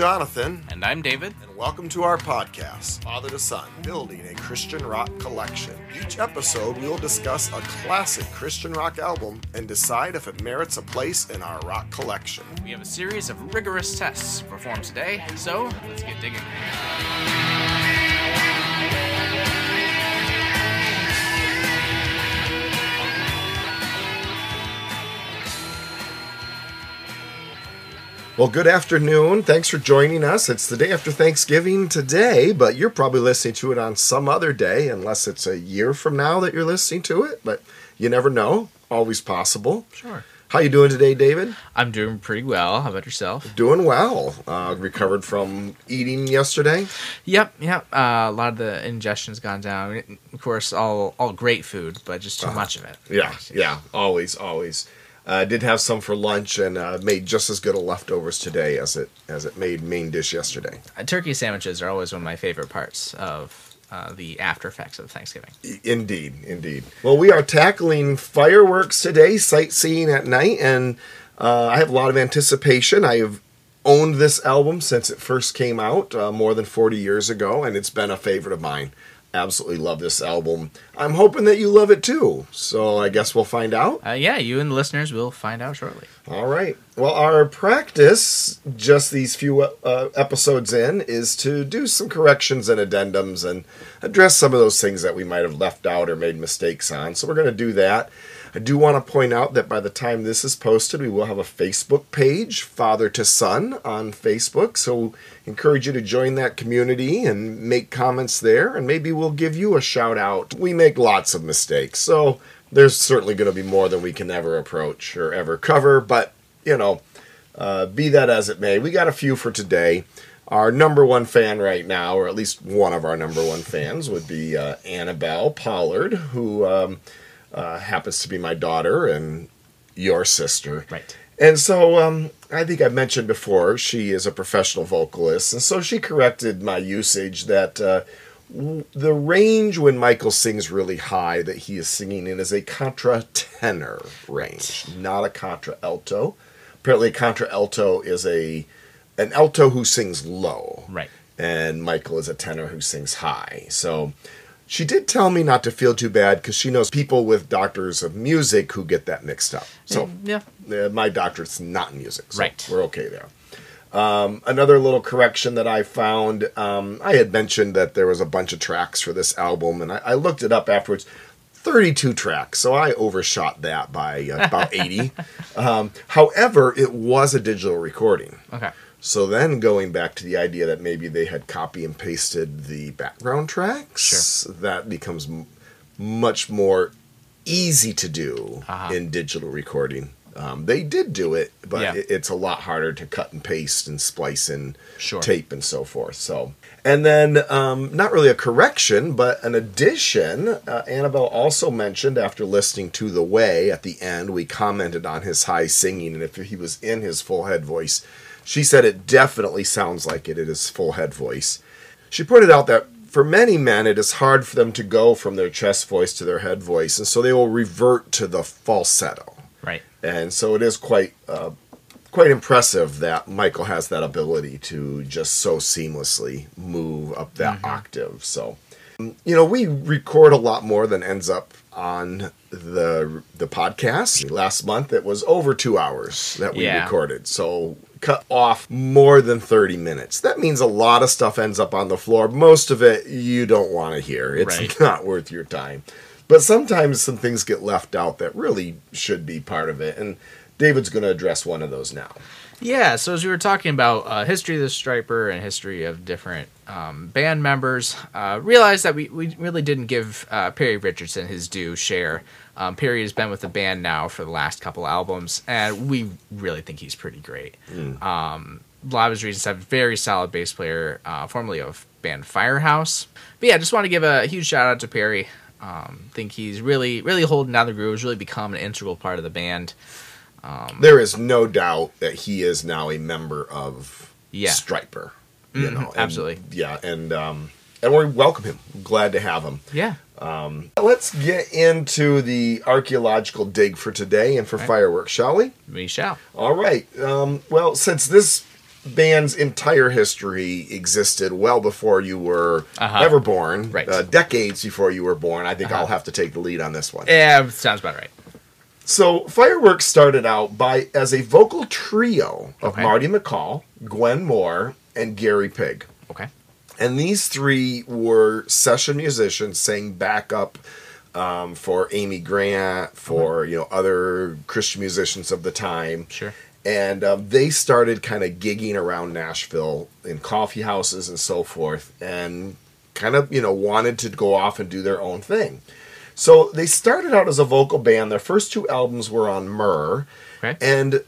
Jonathan, And I'm David. and welcome to our podcast, Father to Son, Building a Christian Rock Collection. Each episode, we will discuss a classic Christian rock album and decide if it merits a place in our rock collection. We have a series of rigorous tests to perform today, so let's get digging. Well, good afternoon. Thanks for joining us. It's the day after Thanksgiving today, but you're probably listening to it on some other day, unless it's a year from now that you're listening to it. But you never know. Always possible. Sure. How you doing today, David? I'm doing pretty well. How about yourself? Doing well. Uh, recovered from eating yesterday. Yep, yep. Uh, a lot of the ingestion's gone down. Of course, all all great food, but just too much of it. Yeah, yeah. Always, always. Uh, did have some for lunch and uh, made just as good a leftovers today as it as it made main dish yesterday. Uh, turkey sandwiches are always one of my favorite parts of uh, the after effects of Thanksgiving. Indeed, indeed. Well, we are tackling fireworks today, sightseeing at night, and uh, I have a lot of anticipation. I have owned this album since it first came out uh, more than 40 years ago, and it's been a favorite of mine. Absolutely love this album. I'm hoping that you love it too. So I guess we'll find out. Uh, yeah, you and the listeners will find out shortly. All right. Well, our practice, just these few uh, episodes in, is to do some corrections and addendums and address some of those things that we might have left out or made mistakes on. So we're going to do that. I do want to point out that by the time this is posted, we will have a Facebook page, Father to Son, on Facebook. So encourage you to join that community and make comments there, and maybe we'll give you a shout out. We make lots of mistakes, so there's certainly going to be more than we can ever approach or ever cover, but you know, uh, be that as it may, we got a few for today. Our number one fan right now, or at least one of our number one fans, would be uh, Annabelle Pollard, who um, uh, happens to be my daughter and your sister. Right. And so um, I think I've mentioned before, she is a professional vocalist. And so she corrected my usage that uh, w- the range when Michael sings really high that he is singing in is a contra tenor range, not a contra alto. Apparently, a contra alto is a an alto who sings low Right. and Michael is a tenor who sings high. So she did tell me not to feel too bad because she knows people with doctors of music who get that mixed up. So Yeah. uh, my doctorate's not in music, so Right. We're okay there. Um, another little correction that I found, um, I had mentioned that there was a bunch of tracks for this album, and I, I looked it up afterwards. 32 tracks, so I overshot that by uh, about 80. Um, however, it was a digital recording. Okay. So then going back to the idea that maybe they had copy and pasted the background tracks, Sure. that becomes m- much more easy to do Uh-huh. in digital recording. Um, they did do it, but Yeah. it, it's a lot harder to cut and paste and splice in Sure. tape and so forth. So, and then um, not really a correction, but an addition. Uh, Annabelle also mentioned after listening to the way at the end, we commented on his high singing and if he was in his full head voice. She said it definitely sounds like it. It is full head voice. She pointed out that for many men, it is hard for them to go from their chest voice to their head voice, and so they will revert to the falsetto. Right. And so it is quite uh, quite impressive that Michael has that ability to just so seamlessly move up that octave. So, you know, we record a lot more than ends up on the the podcast. Last month it was over 2 hours that we Yeah. recorded. So, cut off more than 30 minutes. That means a lot of stuff ends up on the floor. Most of it you don't want to hear. It's Right. not worth your time. But sometimes some things get left out that really should be part of it. And David's going to address one of those now. Yeah, so as we were talking about uh, history of the Stryper and history of different um, band members, uh, realized that we, we really didn't give uh, Perry Richardson his due share. Um, Perry has been with the band now for the last couple albums, and we really think he's pretty great. Um, a lot of his reasons have very solid bass player, uh, formerly of band Firehouse. But yeah, just want to give a huge shout out to Perry. Um, think he's really, really holding down the grooves, really become an integral part of the band. There is no doubt that he is now a member of Yeah. Stryper. You Mhm, know, and- absolutely. Yeah, and um, and we welcome him. Glad to have him. Yeah. Let's get into the archaeological dig for today and for fireworks, shall we? We shall. All right. Um, well, since this band's entire history existed well before you were Uh-huh. ever born, Right. uh, decades before you were born. I think Uh-huh. I'll have to take the lead on this one. Yeah, sounds about right. So Fireworks started out by as a vocal trio of Okay. Marty McCall, Gwen Moore, and Gary Pigg. Okay. And these three were session musicians, sang backup um, for Amy Grant, for you know other Christian musicians of the time. Sure. And um, they started kind of gigging around Nashville in coffee houses and so forth, and kind of you know wanted to go off and do their own thing. So they started out as a vocal band. Their first two albums were on Myrrh, Okay. and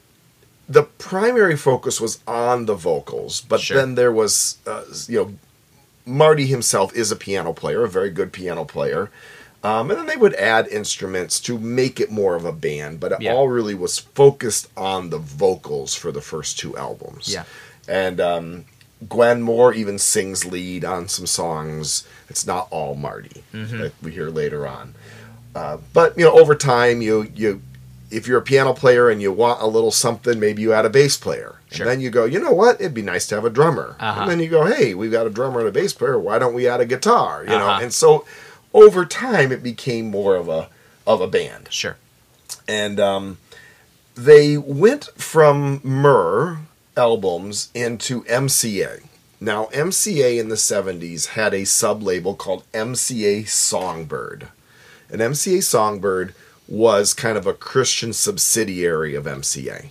the primary focus was on the vocals. But Sure. then there was, uh, you know, Marty himself is a piano player, a very good piano player. Um, and then they would add instruments to make it more of a band, but it Yeah. all really was focused on the vocals for the first two albums. Yeah. And um, Gwen Moore even sings lead on some songs. It's not all Marty Mm-hmm. that we hear later on. Uh, but you know, over time, you you if you're a piano player and you want a little something, maybe you add a bass player. Sure. And then you go, you know what? It'd be nice to have a drummer. Uh-huh. And then you go, hey, we've got a drummer and a bass player. Why don't we add a guitar? You know. Uh-huh. And so over time, it became more of a of a band Sure. and um, they went from Myrrh albums into MCA. Now, MCA in the 70s had a sub label called MCA Songbird. And MCA Songbird was kind of a Christian subsidiary of MCA.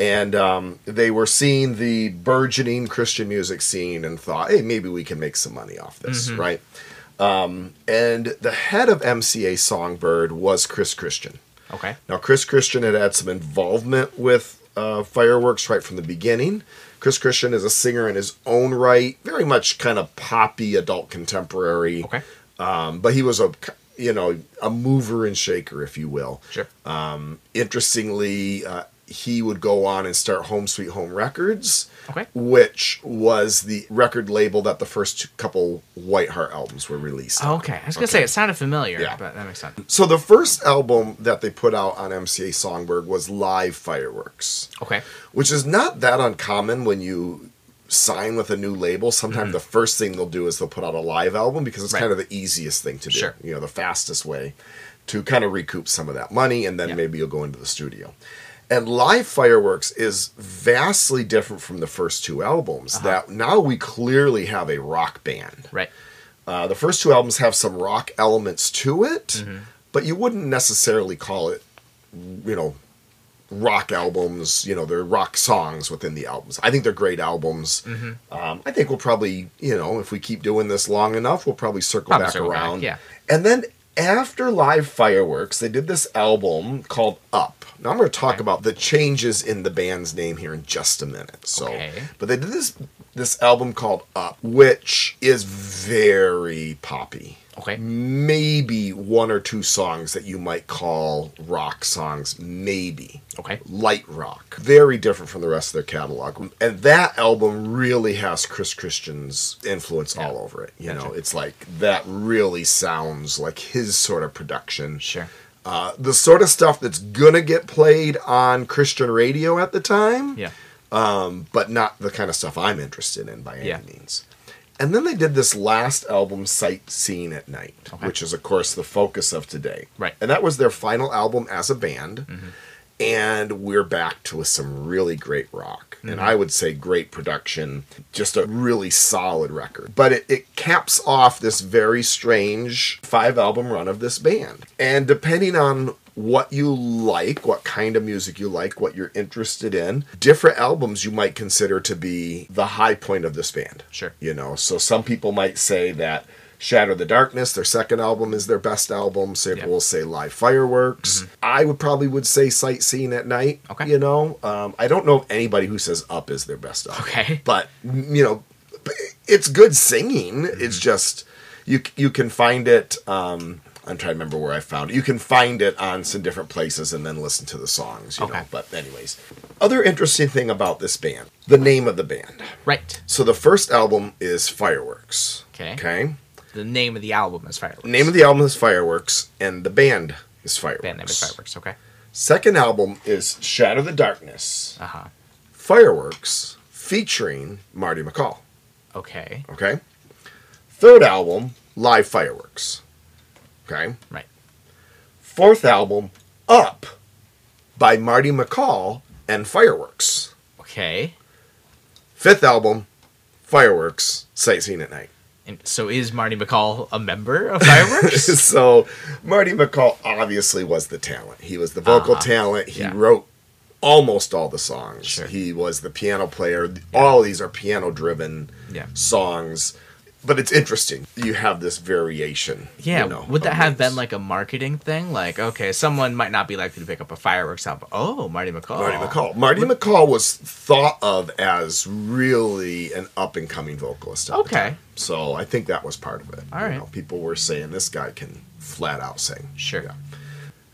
And um, they were seeing the burgeoning Christian music scene and thought, hey, maybe we can make some money off this, right? Um, and the head of MCA Songbird was Chris Christian. Okay. Now, Chris Christian had had some involvement with uh, fireworks right from the beginning. Chris Christian is a singer in his own right, very much kind of poppy adult contemporary. Okay. Um, but he was a, you know, a mover and shaker, if you will. Sure. Um, interestingly, uh, he would go on and start Home Sweet Home Records, Okay. which was the record label that the first couple White Heart albums were released. on. Okay. I was gonna say it sounded familiar, Yeah. but that makes sense. So the first album that they put out on MCA Songbird was Live Fireworks, Okay. which is not that uncommon when you sign with a new label. Sometimes the first thing they'll do is they'll put out a live album because it's Mm-hmm. Right. kind of the easiest thing to do. Sure. You know, the fastest way to kind of recoup some of that money, and then Yeah. maybe you'll go into the studio. And Live Fireworks is vastly different from the first two albums. Uh-huh. That now we clearly have a rock band. Right. Uh, the first two albums have some rock elements to it, Mm-hmm. but you wouldn't necessarily call it, you know, rock albums. You know, they're rock songs within the albums. I think they're great albums. Mm-hmm. Um, I think we'll probably, you know, if we keep doing this long enough, we'll probably circle Probably back circle back, around. yeah. And then after Live Fireworks, they did this album called Up. Now I'm going to talk Okay. about the changes in the band's name here in just a minute. So, Okay. but they did this this album called Up, which is very poppy. Okay. Maybe one or two songs that you might call rock songs, maybe Okay. light rock. Very different from the rest of their catalog. And that album really has Chris Christian's influence all over it. You know, it's like that really sounds like his sort of production. Sure. Uh, the sort of stuff that's gonna get played on Christian radio at the time, Yeah. um, but not the kind of stuff I'm interested in by any Yeah. means. And then they did this last album, Sightseeing at Night, Okay. which is, of course, the focus of today. Right. And that was their final album as a band. Mm-hmm. And we're back to some really great rock. And Mm-hmm. I would say great production, just a really solid record. But it, it caps off this very strange five album run of this band. And depending on what you like, what kind of music you like, what you're interested in, different albums you might consider to be the high point of this band. Sure. You know, so some people might say that Shatter the Darkness, their second album, is their best album. Some people Yeah. will say Live Fireworks. I would probably would say Sightseeing at Night. Okay. You know, um, I don't know of anybody who says Up is their best album. Okay. But you know, it's good singing. It's just you you can find it. Um, I'm trying to remember where I found it. You can find it on some different places and then listen to the songs. You Okay. know. But anyways, other interesting thing about this band, the name of the band. Right. So the first album is Fireworks. Okay. Okay. The name of the album is Fireworks. Name of the album is Fireworks, and the band is Fireworks. band name is Fireworks. Okay. Second album is Shatter the Darkness. Uh huh. Fireworks. featuring Marty McCall. Okay. Okay. Third album, Live Fireworks. Okay. Right. Fourth album, Up by Marty McCall and Fireworks. Okay. Fifth album, Fireworks, Sightseeing at Night. And so is Marty McCall a member of Fireworks? so Marty McCall obviously was the talent. He was the vocal Uh-huh. talent. He Yeah. wrote almost all the songs. Sure. He was the piano player. All of these are piano driven Yeah. songs. But it's interesting. You have this variation. yeah. you know, Would that have been like a marketing thing? Like, okay, someone might not be likely to pick up a Fireworks album. Oh, Marty McCall. Marty McCall? Marty McCall was thought of as really an up and coming vocalist. Okay. So I think that was part of it. All You right. know, people were saying this guy can flat out sing. Sure. Yeah.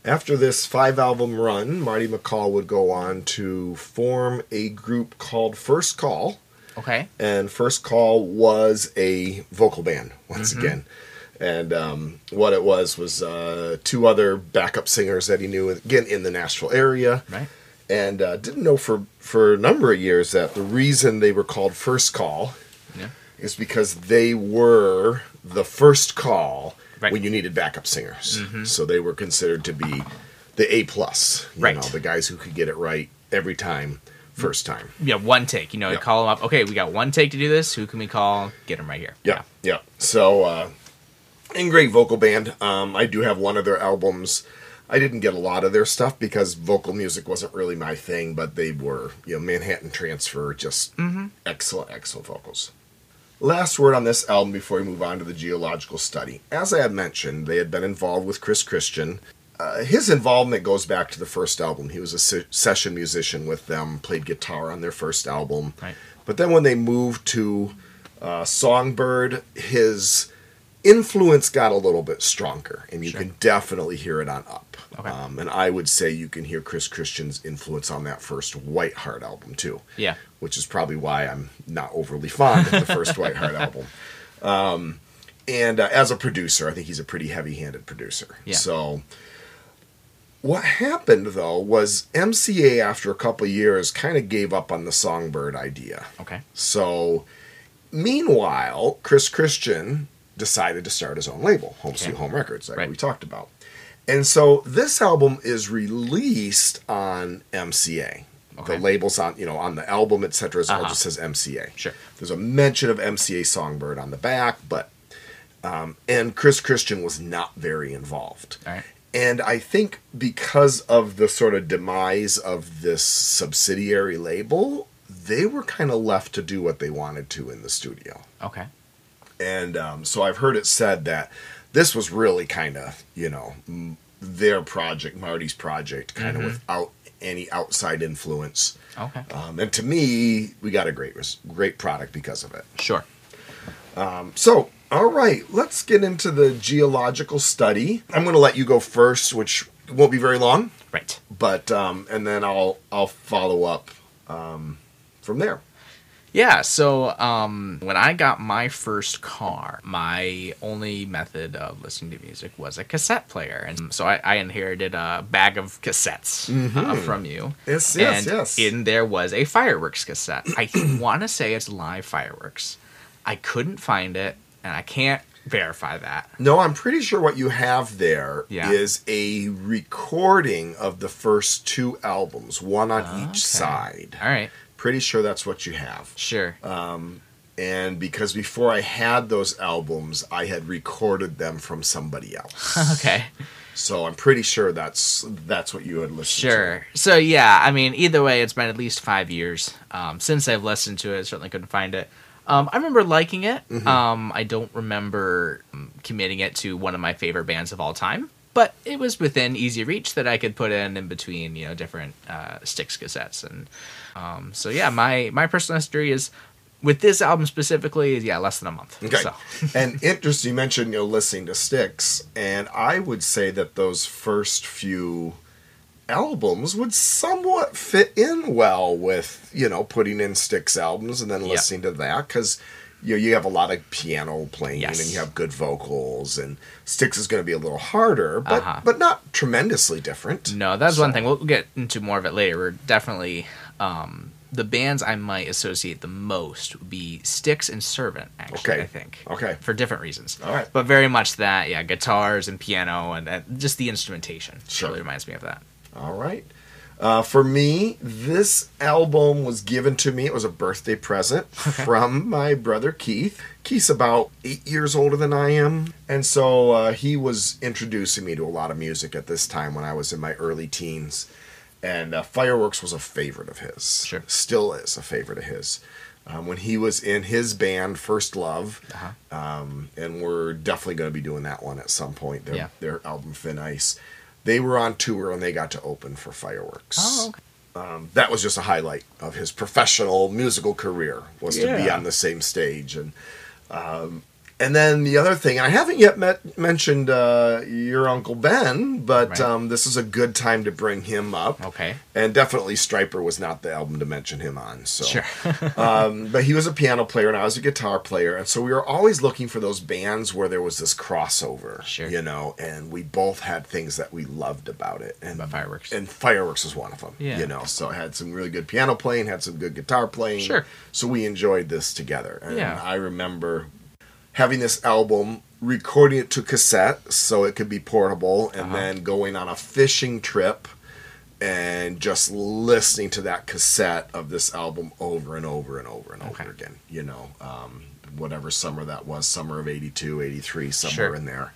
After this five album run, Marty McCall would go on to form a group called First Call. Okay. And First Call was a vocal band, once Mm-hmm. again. And um, what it was was uh, two other backup singers that he knew, again, in the Nashville area. Right. And uh, didn't know for, for a number of years that the reason they were called First Call Yeah. is because they were the first call Right. when you needed backup singers. So they were considered to be the A plus, you Right. know, the guys who could get it right every time, first time. Yeah, one take. You know, Yeah. call them up. Okay, we got one take to do this. Who can we call? Get them right here. Yeah, yeah. So, uh, and great vocal band. Um, I do have one of their albums. I didn't get a lot of their stuff because vocal music wasn't really my thing, but they were, you know, Manhattan Transfer, just excellent, excellent vocals. Last word on this album before we move on to the geological study. As I had mentioned, they had been involved with Chris Christian. Uh, his involvement goes back to the first album. He was a se- session musician with them, played guitar on their first album. Right. But then when they moved to uh, Songbird, his influence got a little bit stronger, and you Sure. can definitely hear it on Up. Okay. Um, and I would say you can hear Chris Christian's influence on that first White Heart album too Yeah. which is probably why I'm not overly fond of the first White Heart album. Um, and uh, as a producer, I think he's a pretty heavy-handed producer. Yeah. So what happened though was MCA after a couple years kind of gave up on the Songbird idea. Okay. So meanwhile, Chris Christian decided to start his own label, Home Sweet Home Records, like Right. we talked about. And so this album is released on MCA. Okay. The labels on, you know, on the album, etc. It Uh-huh. just says MCA. Sure. There's a mention of MCA Songbird on the back, but um, and Chris Christian was not very involved. All right. And I think because of the sort of demise of this subsidiary label, they were kind of left to do what they wanted to in the studio. Okay. And um, so I've heard it said that this was really kind of, you know, m- their project, Marty's project, kind of without any outside influence. Okay. Um, and to me, we got a great, great product because of it. Sure. So, all right, let's get into the geological study. I'm going to let you go first, which won't be very long, Right. but um, and then I'll I'll follow up um, from there. Yeah, so um, when I got my first car, my only method of listening to music was a cassette player. And so I, I inherited a bag of cassettes uh, from you. Mm-hmm. Yes, yes, and yes. In there was a fireworks cassette. I want to say it's live fireworks. I couldn't find it, and I can't verify that. No, I'm pretty sure what you have there is Yeah. a recording of the first two albums, one on each side. All right, Pretty sure that's what you have. sure. And because before I had those albums, I had recorded them from somebody else. okay. so I'm pretty sure that's that's what you had listened to. Sure. So yeah, I mean, either way, it's been at least five years um, since I've listened to it. Certainly couldn't find it. Um, I remember liking it. Mm-hmm. Um, I don't remember committing it to one of my favorite bands of all time, but it was within easy reach that I could put in in between, you know, different uh, Styx cassettes, and um, so yeah, my my personal history is with this album specifically is yeah less than a month. Okay. So and interesting, you mentioned you know listening to Styx, and I would say that those first few albums would somewhat fit in well with you know putting in Styx albums and then Yeah. listening to that because you know, you have a lot of piano playing Yes. and you have good vocals and Styx is going to be a little harder but Uh-huh. but not tremendously different. No, that's one thing. We'll get into more of it later. We're definitely um, the bands I might associate the most would be Styx and Servant. Actually, Okay. I think. Okay. For different reasons. All right. But very much that, yeah, guitars and piano and, and just the instrumentation. Sure. Really reminds me of that. All right. Uh, for me, this album was given to me. It was a birthday present from my brother Keith. Keith's about eight years older than I am. And so uh, he was introducing me to a lot of music at this time when I was in my early teens. And uh, Fireworks was a favorite of his. Sure. Still is a favorite of his. Um, when he was in his band, First Love, Uh-huh. um, and we're definitely going to be doing that one at some point. Their, Yeah. their album Thin Ice. They were on tour and they got to open for Fireworks. Oh, okay. Um, that was just a highlight of his professional musical career was to be on the same stage and um, and then the other thing, and I haven't yet met, mentioned uh, your uncle Ben, but Right. um, this is a good time to bring him up. Okay. And definitely Stryper was not the album to mention him on. So Sure. um, but he was a piano player and I was a guitar player, and so we were always looking for those bands where there was this crossover, Sure. you know, and we both had things that we loved about it. And About Fireworks. and Fireworks was one of them. Yeah. you know, so I had some really good piano playing, had some good guitar playing. Sure. So we enjoyed this together, and Yeah. I remember having this album. Recording it to cassette so it could be portable, and Uh-huh. then going on a fishing trip and just listening to that cassette of this album over and over and over and over again you know um, whatever summer that was summer of 82 83 somewhere Sure. in there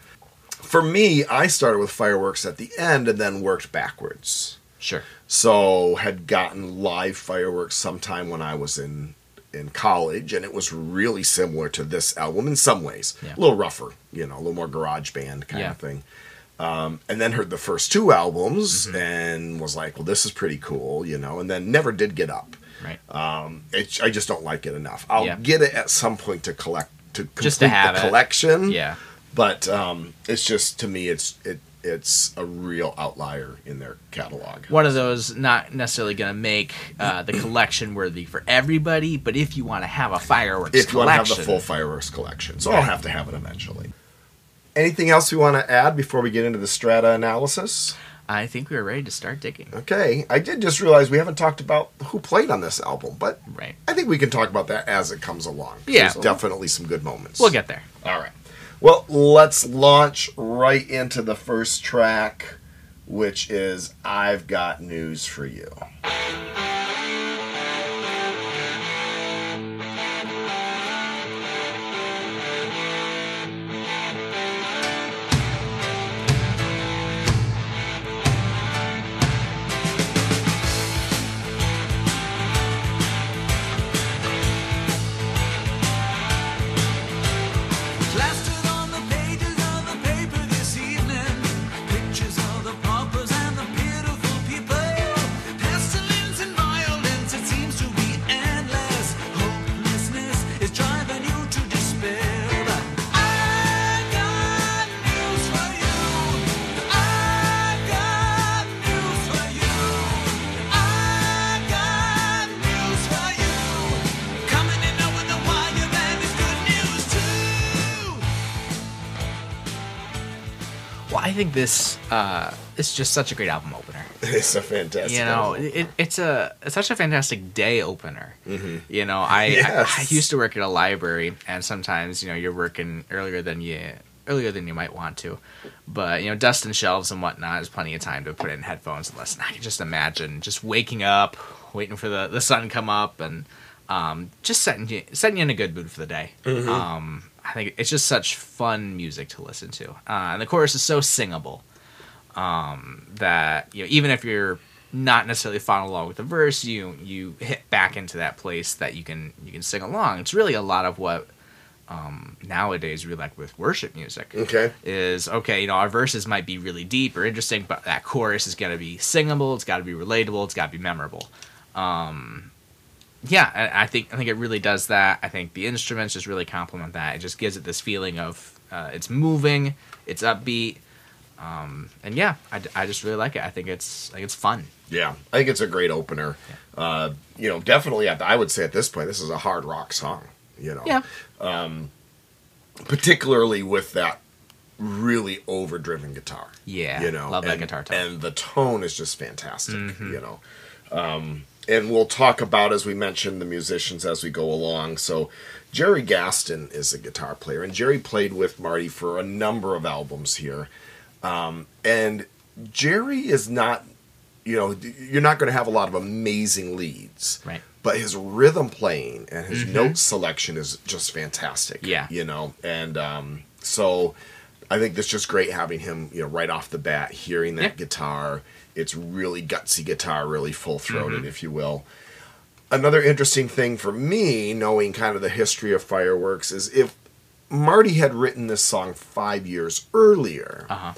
for me i started with fireworks at the end and then worked backwards sure. so had gotten live fireworks sometime when i was in in college and it was really similar to this album in some ways Yeah. a little rougher you know a little more garage band kind Yeah. of thing um, and then heard the first two albums Mm-hmm. and was like well this is pretty cool you know and then never did get up Right. um, it, i just don't like it enough i'll Yeah. get it at some point to collect to complete Just to have the it. collection yeah. but um, it's just to me it's it it's a real outlier in their catalog One of those not necessarily going to make uh, the collection worthy for everybody, but if you want to have a fireworks collection. if you want to have the full fireworks collection. So I'll have to have it eventually. Anything else we want to add before we get into the strata analysis? I think we are ready to start digging. Okay, I did just realize we haven't talked about who played on this album, but Right. I think we can talk about that as it comes along. Yeah. There's definitely some good moments. We'll get there. All right. Well, let's launch right into the first track, which is I've Got News for You. This uh, is just such a great album opener. It's a fantastic. you know, it, it's a it's such a fantastic day opener. You know, I, Yes. I I used to work at a library, and sometimes you know you're working earlier than you earlier than you might want to, but you know dusting shelves and whatnot is plenty of time to put in headphones and listen. I can just imagine just waking up, waiting for the the sun to come up, and um, just setting you setting you in a good mood for the day. Um, I think it's just such fun music to listen to, uh, and the chorus is so singable um, that you know even if you're not necessarily following along with the verse, you you hit back into that place that you can you can sing along. It's really a lot of what um, nowadays we like with worship music Okay. is okay. You know, our verses might be really deep or interesting, but that chorus is got to be singable. It's got to be relatable. It's got to be memorable. Um, yeah, I, think I think it really does that. I think the instruments just really complement that. It just gives it this feeling of uh, it's moving, it's upbeat, um, and yeah, I, I just really like it. I think it's like it's fun. Yeah, I think it's a great opener. Uh, you know, definitely. At I would say at this point, this is a hard rock song. You know, Yeah, particularly with that really overdriven guitar. Yeah, you know, love that guitar tone. Mm-hmm. and the tone is just fantastic. You know, and we'll talk about as we mentioned the musicians as we go along so jerry gaston is a guitar player and jerry played with marty for a number of albums here um, and jerry is not you know you're not going to have a lot of amazing leads Right. but his rhythm playing and his note selection is just fantastic Yeah. you know and um, so i think it's just great having him you know right off the bat hearing that Yeah. guitar it's really gutsy guitar really full throated Mm-hmm. if you will another interesting thing for me knowing kind of the history of fireworks is if marty had written this song five years earlier Uh huh.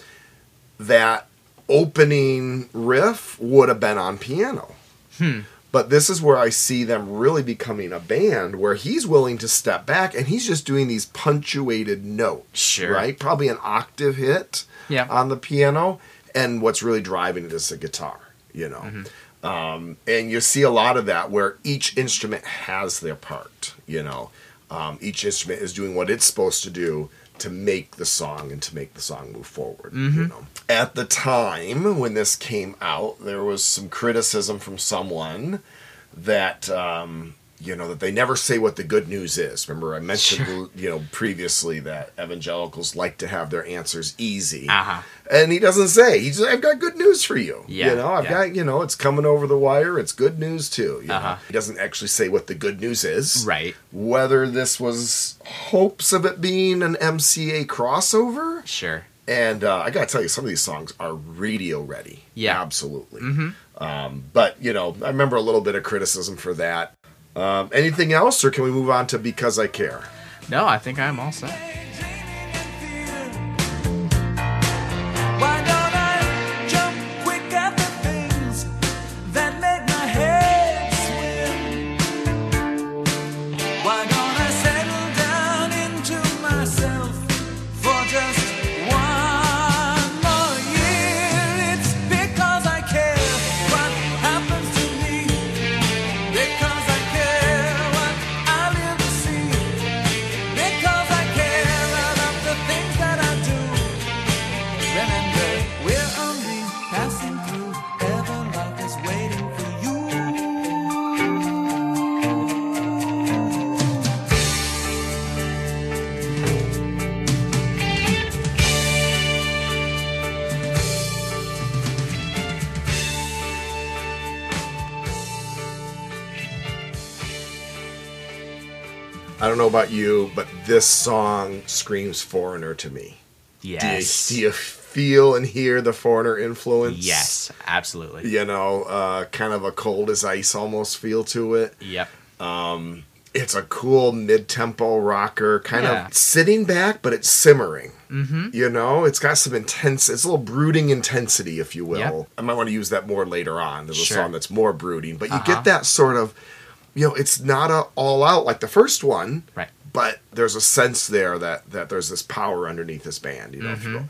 that opening riff would have been on piano. Hmm. But this is where I see them really becoming a band where he's willing to step back and he's just doing these punctuated notes. Sure. Right? Probably an octave hit Yeah. on the piano. And what's really driving it is the guitar, you know. Mm-hmm. Um, and you see a lot of that where each instrument has their part, you know. Um, each instrument is doing what it's supposed to do to make the song and to make the song move forward. You know, at the time when this came out, there was some criticism from someone that um, you know that they never say what the good news is. Remember, I mentioned you know previously that evangelicals like to have their answers easy, Uh-huh. and he doesn't say. He's I've got good news for you. Yeah, you know, I've yeah. got you know it's coming over the wire. It's good news too. You? Uh-huh. He doesn't actually say what the good news is Right. whether this was hopes of it being an MCA crossover. Sure. And uh, I gotta tell you, some of these songs are radio ready. Yeah. absolutely. Mm-hmm. Um, but you know, I remember a little bit of criticism for that. Um, anything else, or can we move on to because I care? No, I think I'm all set. About you, but this song screams foreigner to me. Yes. Do you, do you feel and hear the foreigner influence? Yes, absolutely. You know, uh, kind of a cold as ice almost feel to it. Yep. It's a cool mid-tempo rocker, kind Yeah. of sitting back, but it's simmering. Mm-hmm. You know, it's got some intense. It's a little brooding intensity, if you will. Yep. I might want to use that more later on. There's Sure. a song that's more brooding, but you Uh-huh. get that sort of, you know, it's not a all out like the first one, Right. but there's a sense there that that there's this power underneath this band. You know, Mm-hmm. will.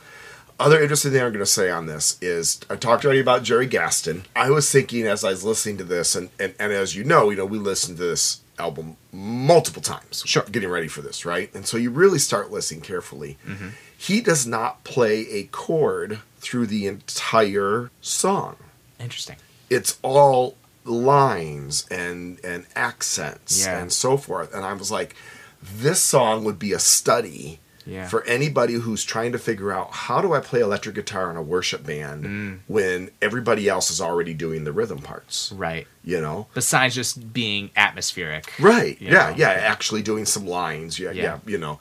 Other interesting thing I'm going to say on this is I talked already about Jerry Gaston. I was thinking as I was listening to this, and, and, and as you know, you know, we listened to this album multiple times. Sure. Getting ready for this, right? And so you really start listening carefully. Mm-hmm. He does not play a chord through the entire song. Interesting. It's all lines and and accents Yeah. and so forth. And I was like, this song would be a study Yeah. for anybody who's trying to figure out how do I play electric guitar in a worship band Mm. when everybody else is already doing the rhythm parts. Right. You know? Besides just being atmospheric. Right. Yeah, know? yeah, actually doing some lines. Yeah, yeah, Yeah. you know.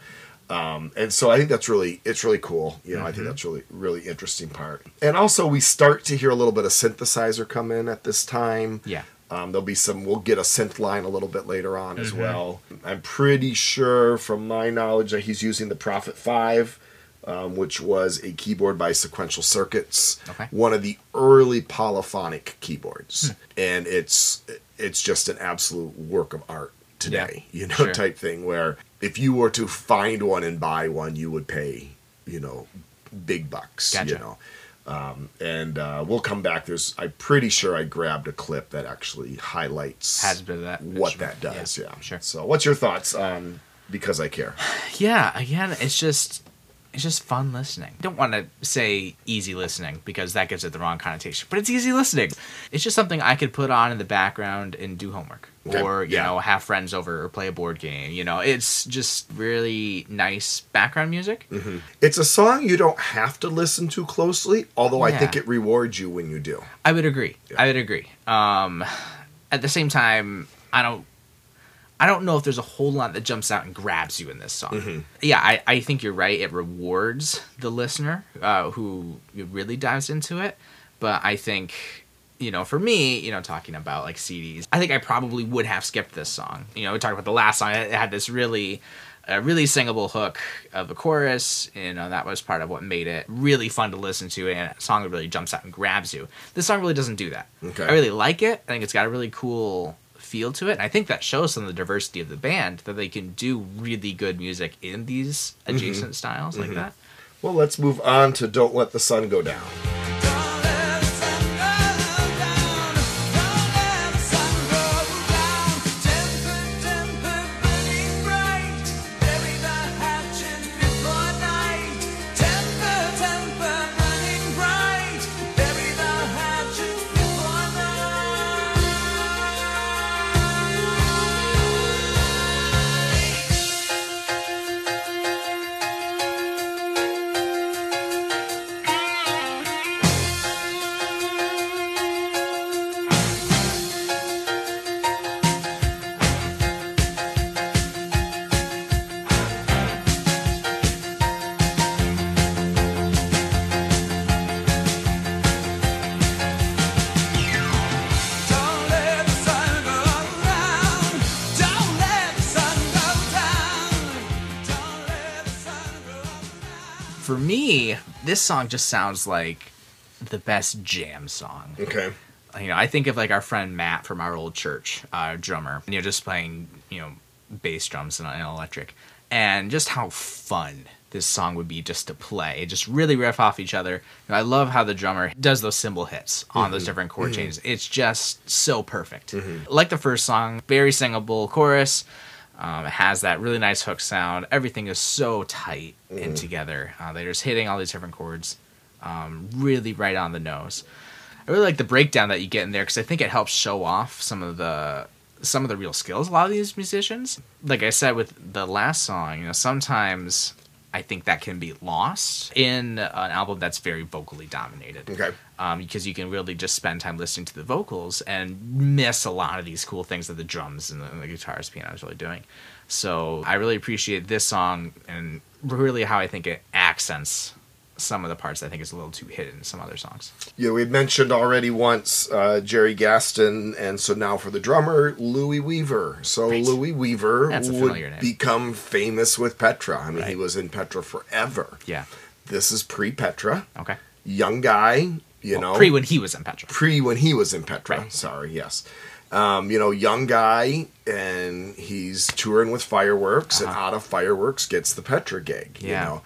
Um, and so I think that's really it's really cool. You know, I Mm-hmm. think that's really really interesting part. And also we start to hear a little bit of synthesizer come in at this time. Yeah. Um, there'll be some. We'll get a synth line a little bit later on Mm-hmm. as well. I'm pretty sure, from my knowledge, that he's using the Prophet Five, um, which was a keyboard by Sequential Circuits, Okay. one of the early polyphonic keyboards, Hmm. and it's it's just an absolute work of art today. You know, sure. type thing where if you were to find one and buy one, you would pay, you know, big bucks. You know. Um, and uh, we'll come back. There's, I'm pretty sure I grabbed a clip that actually highlights Has of that. what sure. that does. Yeah, Sure. So, what's your thoughts on because I care? Yeah, again, it's just it's just fun listening. Don't want to say easy listening because that gives it the wrong connotation, but it's easy listening. It's just something I could put on in the background and do homework. Okay, Or, you yeah. know, have friends over or play a board game. You know, it's just really nice background music. It's a song you don't have to listen to closely, although I think it rewards you when you do. I would agree. I would agree. Um, at the same time, I don't. I don't know if there's a whole lot that jumps out and grabs you in this song. Yeah, I, I think you're right. It rewards the listener uh, who really dives into it. But I think, you know, for me, you know, talking about like CDs, I think I probably would have skipped this song. You know, we talked about the last song. It had this really, uh, really singable hook of a chorus. You know, that was part of what made it really fun to listen to and a song that really jumps out and grabs you. This song really doesn't do that. Okay. I really like it. I think it's got a really cool feel to it. And I think that shows some of the diversity of the band that they can do really good music in these adjacent styles like that. Well, let's move on to Don't Let the Sun Go Down. Song just sounds like the best jam song. Okay. you know, I think of like our friend Matt from our old church, uh, drummer, you know, just playing, you know, bass drums and, and electric, and just how fun this song would be just to play. Just really riff off each other. You know, I love how the drummer does those cymbal hits on those mm-hmm. different chord mm-hmm. changes. It's just so perfect. Mm-hmm. Like the first song, very singable chorus. Um, it has that really nice hook sound. Everything is so tight and together. Uh, they're just hitting all these different chords, um, really right on the nose. I really like the breakdown that you get in there because I think it helps show off some of the some of the real skills a lot of these musicians. Like I said with the last song, you know, sometimes I think that can be lost in an album that's very vocally dominated. Okay. Um, because you can really just spend time listening to the vocals and miss a lot of these cool things that the drums and the, and the guitars, piano is really doing. So I really appreciate this song and really how I think it accents some of the parts I think is a little too hidden in some other songs. Yeah, we mentioned already once uh, Jerry Gaston, and so now for the drummer, Louie Weaver. So Right. Louie Weaver would become famous with Petra. I mean, he was in Petra forever. Yeah. This is pre Petra, Okay. young guy. You know, pre when he was in Petra. pre when he was in Petra. Right. Sorry, yes. Um, you know, young guy, and he's touring with Fireworks, and out of Fireworks gets the Petra gig. You Uh-huh. Yeah. know,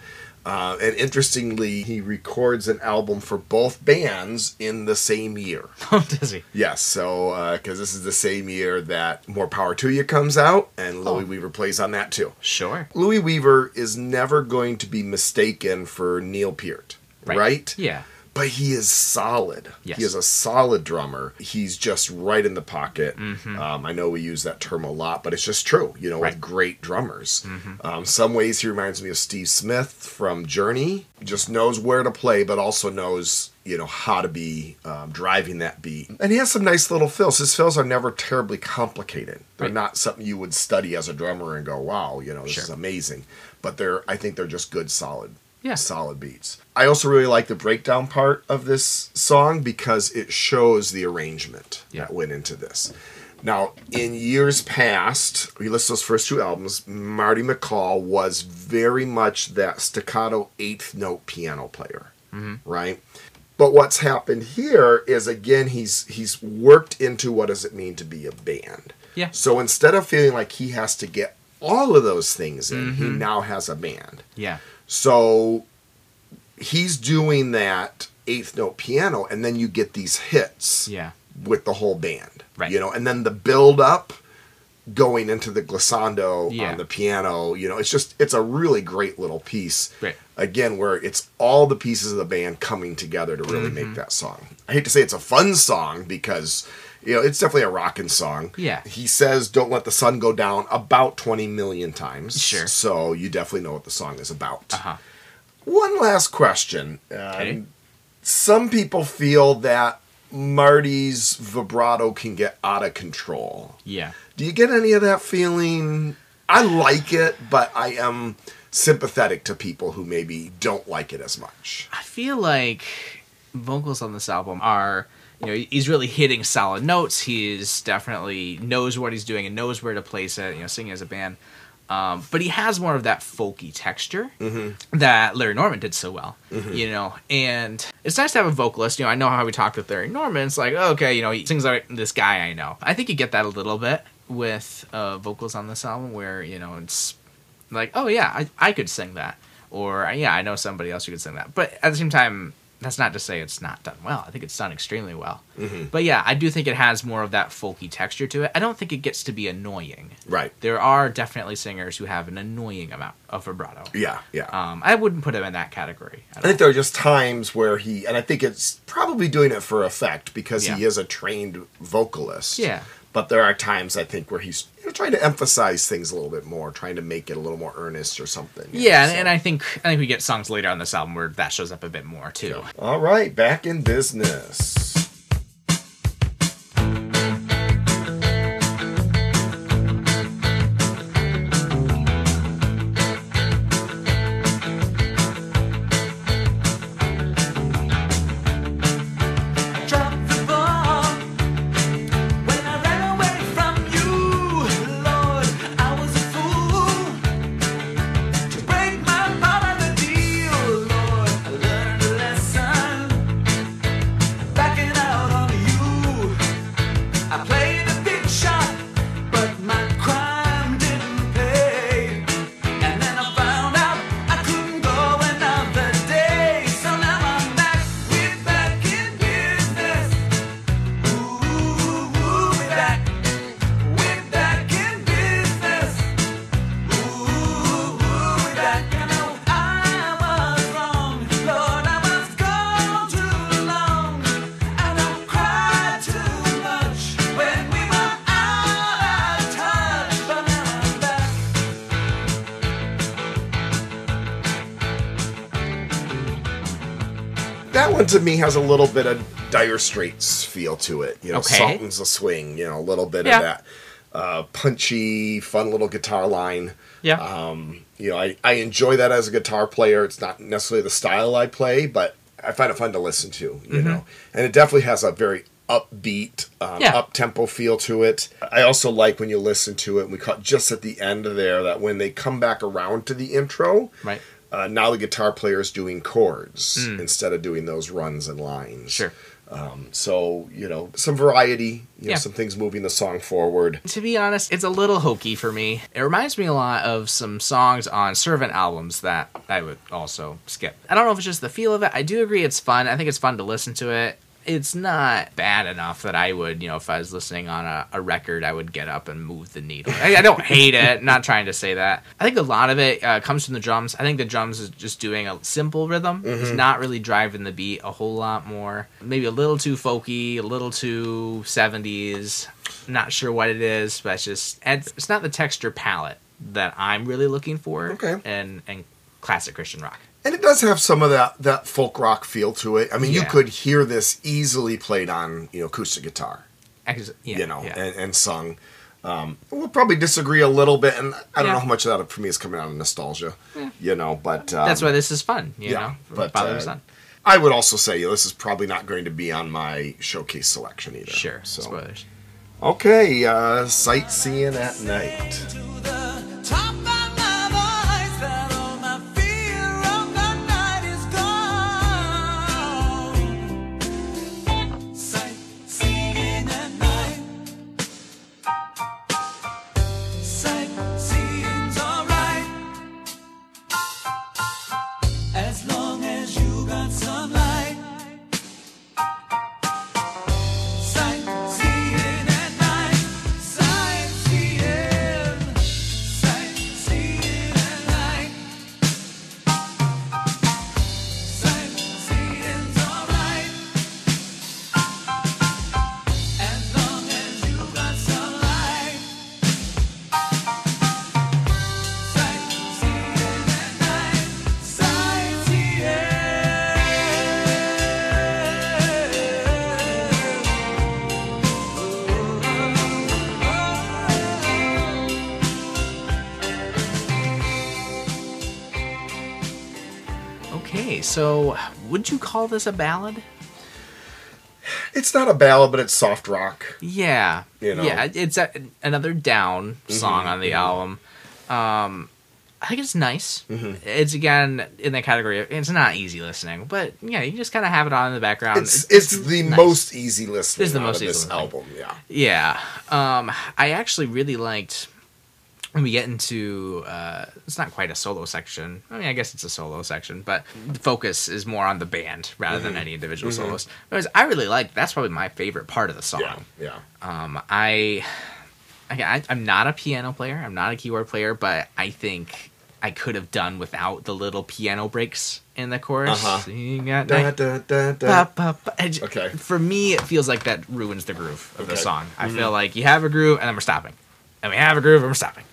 uh, and interestingly, he records an album for both bands in the same year. Oh, does he? Yes, so because this is the same year that More Power to You comes out, and Louie Oh. Weaver plays on that too. Sure. Louie Weaver is never going to be mistaken for Neil Peart, right? Yeah. But he is solid. Yes. He is a solid drummer. He's just right in the pocket. Mm-hmm. Um, I know we use that term a lot, but it's just true. You know, Right. with great drummers. Mm-hmm. Um, some ways he reminds me of Steve Smith from Journey. Just knows where to play, but also knows you know how to be um, driving that beat. And he has some nice little fills. His fills are never terribly complicated. They're Right. not something you would study as a drummer and go, "Wow, you know, this Sure. is amazing." But they're, I think, they're just good, solid Yeah. solid beats. I also really like the breakdown part of this song because it shows the arrangement Yeah. that went into this. Now, in years past, we list those first two albums, Marty McCall was very much that staccato eighth note piano player, right? But what's happened here is again he's he's worked into what does it mean to be a band. Yeah. So instead of feeling like he has to get all of those things in, he Mm-hmm. now has a band. Yeah. So he's doing that eighth note piano, and then you get these hits Yeah. with the whole band. Right. You know, and then the build up going into the glissando Yeah. on the piano. You know, it's just it's a really great little piece. Right. Again, where it's all the pieces of the band coming together to really Mm-hmm. make that song. I hate to say it's a fun song because you know it's definitely a rocking song. Yeah. He says "Don't let the sun go down" about twenty million times. Sure. So you definitely know what the song is about. Uh-huh. One last question. Um, Some people feel that Marty's vibrato can get out of control. Yeah. Do you get any of that feeling? I like it, but I am sympathetic to people who maybe don't like it as much. I feel like vocals on this album are, you know, he's really hitting solid notes. He's definitely knows what he's doing and knows where to place it. You know, singing as a band. Um, but he has more of that folky texture that Larry Norman did so well, you know. And it's nice to have a vocalist. You know, I know how we talked with Larry Norman. It's like, okay, you know, he sings like this guy I know. I think you get that a little bit with uh, vocals on this album, where you know it's like, oh yeah, I, I could sing that, or yeah, I know somebody else who could sing that. But at the same time, that's not to say it's not done well. I think it's done extremely well. But yeah, I do think it has more of that folky texture to it. I don't think it gets to be annoying. Right. There are definitely singers who have an annoying amount of vibrato. Yeah, yeah. Um, I wouldn't put him in that category. I think there are just times where he, and I think it's probably doing it for effect because he is a trained vocalist. Yeah. But there are times I think where he's you know, trying to emphasize things a little bit more, trying to make it a little more earnest or something. Yeah, know, so. and I think I think we get songs later on this album where that shows up a bit more too. All right, back in business. To me has a little bit of Dire Straits feel to it. You know, Okay. Sultans of Swing. You know, a little bit Yeah. of that uh, punchy, fun little guitar line. Yeah. Um, you know, I, I enjoy that as a guitar player. It's not necessarily the style I play, but I find it fun to listen to. You Mm-hmm. know, and it definitely has a very upbeat, um, Yeah. up tempo feel to it. I also like when you listen to it. And we caught just at the end of there that when they come back around to the intro, right. Uh, now the guitar player is doing chords instead of doing those runs and lines. Mm. Sure. So you know some variety, you know, some things moving the song forward. To be honest, it's a little hokey for me. It reminds me a lot of some songs on Servant albums that I would also skip. I don't know if it's just the feel of it. I do agree it's fun. I think it's fun to listen to it. It's not bad enough that I would, you know, if I was listening on a, a record, I would get up and move the needle. I, I don't hate it. Not trying to say that. I think a lot of it uh, comes from the drums. I think the drums is just doing a simple rhythm. It's not really driving the beat a whole lot more. Maybe a little too folky, a little too 70s. Not sure what it is, but it's just it's, it's not the texture palette that I'm really looking for. Okay. And and classic Christian rock. And it does have some of that that folk rock feel to it. I mean, you could hear this easily played on you know acoustic guitar, Actu- yeah, you know, yeah. and, and sung. Um, we'll probably disagree a little bit, and I don't Yeah. know how much of that for me is coming out of nostalgia, you know. But um, That's why this is fun. You yeah, know, but, uh. I would also say you know, this is probably not going to be on my showcase selection either. Sure. So Spoilers. okay, uh, sightseeing at night. So, would you call this a ballad? It's not a ballad, but it's soft rock. Yeah, You know? Mm-hmm. yeah. It's a, another down song on the album. Um, I think it's nice. Mm-hmm. It's again in the category. Of, it's not easy listening, but yeah, you just kind of have it on in the background. It's it's the nice. most easy listening It's the most of this easy listening. album. Yeah. Yeah. Um, I actually really liked when we get into uh, it's not quite a solo section. I mean, I guess it's a solo section, but the focus is more on the band rather Mm-hmm. than any individual solos. Whereas I really like that's probably my favorite part of the song. Yeah. Yeah. Um, I, I, I'm not a piano player. I'm not a keyboard player, but I think I could have done without the little piano breaks in the chorus. Uh-huh. You got Da, night- da, da, da. Ba, ba, ba. I j- Okay. For me, it feels like that ruins the groove of the song. I feel like you have a groove and then we're stopping, and we have a groove and we're stopping.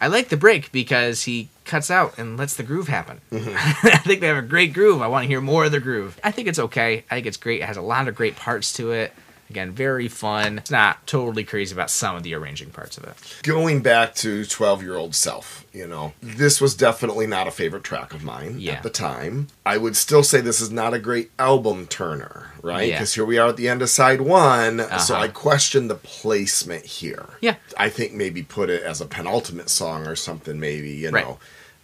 I like the break because he cuts out and lets the groove happen. Mm-hmm. I think they have a great groove. I want to hear more of the groove. I think it's okay. I think it's great. It has a lot of great parts to it. Again, very fun. It's not totally crazy about some of the arranging parts of it. Going back to 12 year old self, you know, this was definitely not a favorite track of mine Yeah. at the time. I would still say this is not a great album turner, right? Yeah. Because here we are at the end of side one. So Uh-huh. I question the placement here. Yeah. I think maybe put it as a penultimate song or something, maybe, you Right. know.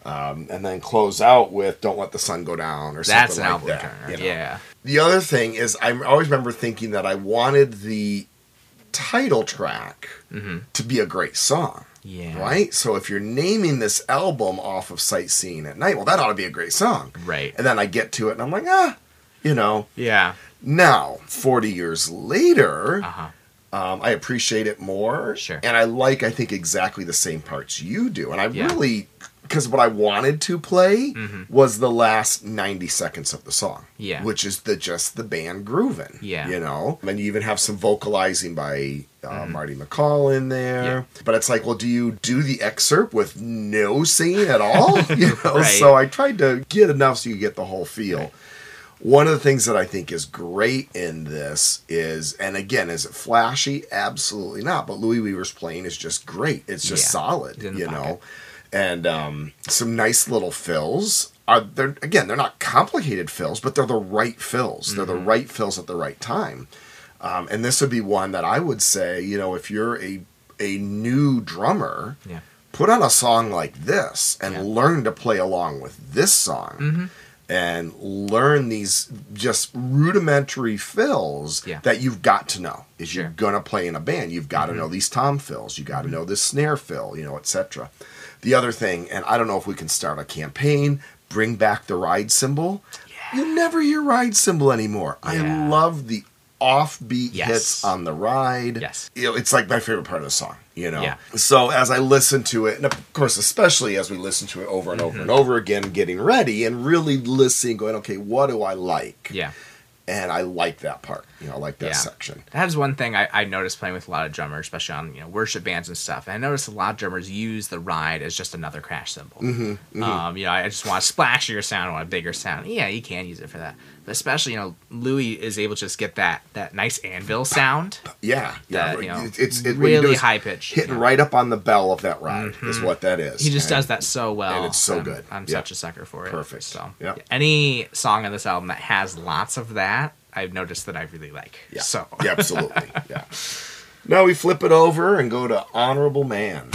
Um, and then close out with "Don't Let the Sun Go Down" or That's something an like album that. turner. you know. Yeah. The other thing is, I always remember thinking that I wanted the title track to be a great song. Yeah. Right? So if you're naming this album off of Sightseeing at Night, well, that ought to be a great song. Right. And then I get to it and I'm like, ah, you know. Yeah. Now, 40 years later, Uh huh. um, I appreciate it more. Sure. And I like, I think, exactly the same parts you do. And I Yeah. really, because what I wanted to play Mhm. was the last 90 seconds of the song. Yeah. Which is the just the band grooving. Yeah. You know? And you even have some vocalizing by uh, Marty McCall in there. Mm-hmm. Yeah. But it's like, well, do you do the excerpt with no singing at all? you know? Right. So I tried to get enough so you get the whole feel. One of the things that I think is great in this is, and again, is it flashy? Absolutely not. But Louie Weaver's playing is just great. It's just Yeah. solid, It's in the you pocket. know. And um, some nice little fills. Are they're again? They're not complicated fills, but they're the right fills. They're the Mm-hmm. right fills at the right time. Um, and this would be one that I would say, you know, if you're a a new drummer, Yeah. put on a song like this and Yeah. learn to play along with this song Mm-hmm. and learn these just rudimentary fills Yeah. that you've got to know is Sure. you're gonna play in a band you've got to know these tom fills you got to know this snare fill you know etc the other thing and i don't know if we can start a campaign bring back the ride cymbal you never hear ride symbol anymore i love the offbeat Yes. hits on the ride Yes. you know, it's like my favorite part of the song, you know. Yeah. So as I listen to it, and of course, especially as we listen to it over and over Mm-hmm. and over again, getting ready and really listening, going, okay, what do I like? Yeah. And I like that part, you know, I like that Yeah. section. That is one thing I, I noticed playing with a lot of drummers, especially on you know worship bands and stuff. And I noticed a lot of drummers use the ride as just another crash cymbal. Mm-hmm, Um, you know, I just want a splashier sound, I want a bigger sound. Yeah, you can use it for that. But especially, you know, Louie is able to just get that that nice anvil sound. Yeah, yeah. That, you know, it's it's it, what you do really high pitch. hitting yeah. right up on the bell of that ride is what that is. He just And- does that so well, and it's so I'm- good. I'm Yeah. such a sucker for it. Perfect. So, Yep. any song on this album that has lots of that, I've noticed that I really like. Yeah. So, yeah, absolutely. Yeah. Now we flip it over and go to Honorable Man.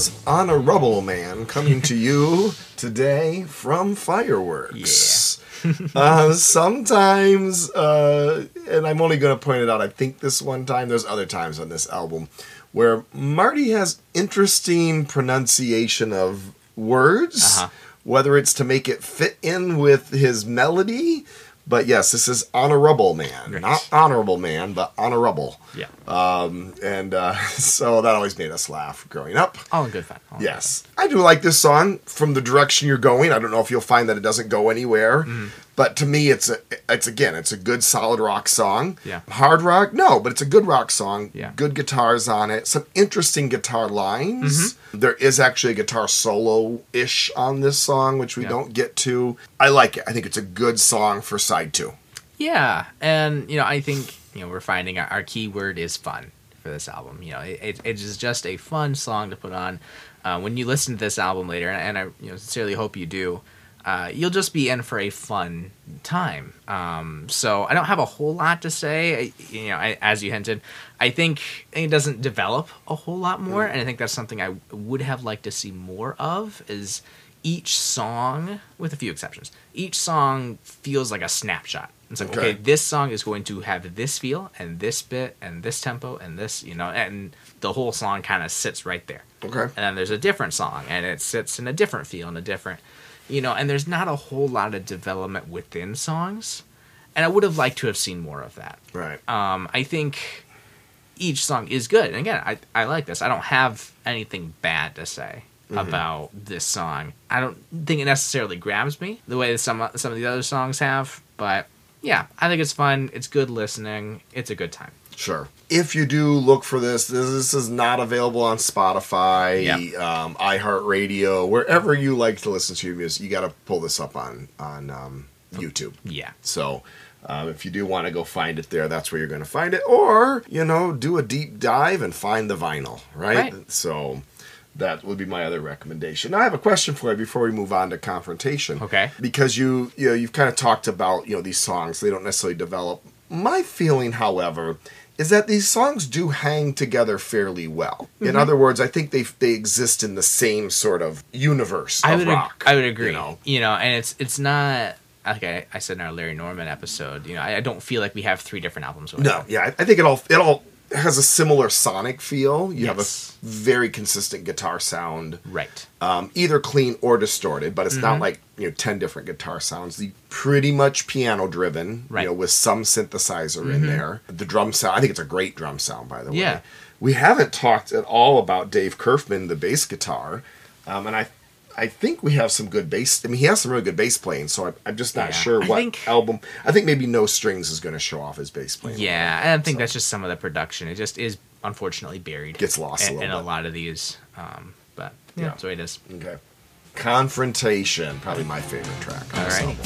Was Honorable Man coming to you today from Fireworks. uh, sometimes, uh, and I'm only going to point it out, I think this one time, there's other times on this album where Marty has interesting pronunciation of words, Uh-huh. whether it's to make it fit in with his melody. But yes, this is honorable man, Right. not honorable man, but honorable. Yeah. Um, and uh, so that always made us laugh growing up. All in good fun. All in Yes, I do like this song from the direction you're going. I don't know if you'll find that it doesn't go anywhere, Mm-hmm. but to me, it's a, it's again, it's a good solid rock song. Yeah. hard rock, no, but it's a good rock song. Yeah. good guitars on it, some interesting guitar lines. Mm-hmm. There is actually a guitar solo ish on this song, which we Yeah. don't get to. I like it. I think it's a good song for side two. Yeah, and you know, I think you know we're finding our, our key word is fun for this album. You know, it, it, it is just a fun song to put on. Uh, when you listen to this album later, and, and I you know, sincerely hope you do, uh, you'll just be in for a fun time. Um, so I don't have a whole lot to say. I, you know, I, as you hinted, I think it doesn't develop a whole lot more, and I think that's something I would have liked to see more of. Is each song, with a few exceptions, each song feels like a snapshot. It's like, Okay. okay, this song is going to have this feel and this bit and this tempo and this, you know, and the whole song kind of sits right there. Okay. And then there's a different song and it sits in a different feel and a different, you know, and there's not a whole lot of development within songs. And I would have liked to have seen more of that. Right. Um, I think each song is good. And again, I, I like this. I don't have anything bad to say about this song. I don't think it necessarily grabs me the way that some some of the other songs have, but yeah, I think it's fun. It's good listening. It's a good time. Sure. If you do look for this, this, this is not available on Spotify, Yep. um, iHeartRadio, wherever you like to listen to your music. You got to pull this up on on um, YouTube. Yeah. So um, if you do want to go find it there, that's where you're going to find it. Or you know, do a deep dive and find the vinyl. Right. Right. So. That would be my other recommendation. Now, I have a question for you before we move on to confrontation. Okay. Because you, you know, you've kind of talked about, you know, these songs. They don't necessarily develop. My feeling, however, is that these songs do hang together fairly well. Mm-hmm. In other words, I think they they exist in the same sort of universe I of would ag- I would agree. You You know? know? and it's it's not like I, I said in our Larry Norman episode. You know, I, I don't feel like we have three different albums. No, yeah, I I think it all it all has a similar sonic feel. You have a very consistent guitar sound. Right. um, either clean or distorted, but it's not Mm-hmm. like you know ten different guitar sounds. The pretty much piano driven, Right. Mm-hmm. you know, with some synthesizer in there. The drum sound, I think it's a great drum sound, by the way. Yeah. We haven't talked at all about Dave Kerfman, the bass guitar, um, and I. I think we have some good bass. I mean, he has some really good bass playing, so I'm, I'm just not Yeah. sure I what think- album. I think maybe No Strings is going to show off his bass playing. Yeah, and I think that's just some of the production. It just is unfortunately buried. Gets lost a in, little in a lot of these. Um, but yeah, Yeah. that's the it is. Okay. Confrontation, probably my favorite track. on this All right.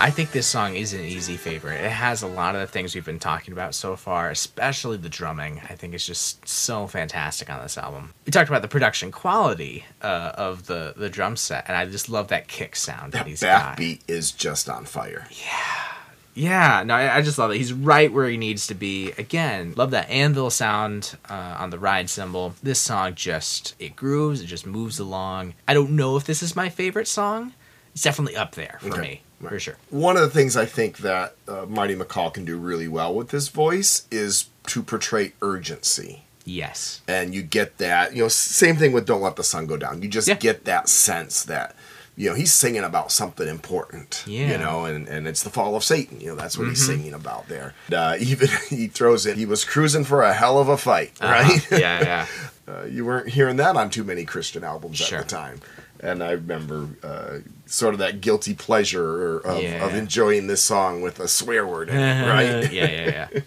I think this song is an easy favorite. It has a lot of the things we've been talking about so far, especially the drumming. I think it's just so fantastic on this album. We talked about the production quality uh, of the the drum set, and I just love that kick sound that That he's got. backbeat is just on fire. Yeah. Yeah, no, I, I just love it. He's right where he needs to be. Again, love that anvil sound uh, on the ride cymbal. This song just it grooves, it just moves along. I don't know if this is my favorite song. It's definitely up there for Okay, me, for sure. One of the things I think that uh, Marty McCall can do really well with his voice is to portray urgency. Yes. And you get that, you know, same thing with Don't Let the Sun Go Down. You just Yeah. get that sense that you know, he's singing about something important. Yeah. Mm-hmm. You know, and, and it's the fall of Satan. You know, that's what he's singing about there. Uh, even he throws in, he was cruising for a hell of a fight, right? Uh-huh. yeah, yeah. Uh, you weren't hearing that on too many Christian albums Sure. at the time. And I remember uh, sort of that guilty pleasure of, Yeah. of enjoying this song with a swear word in it, right? yeah, yeah, yeah.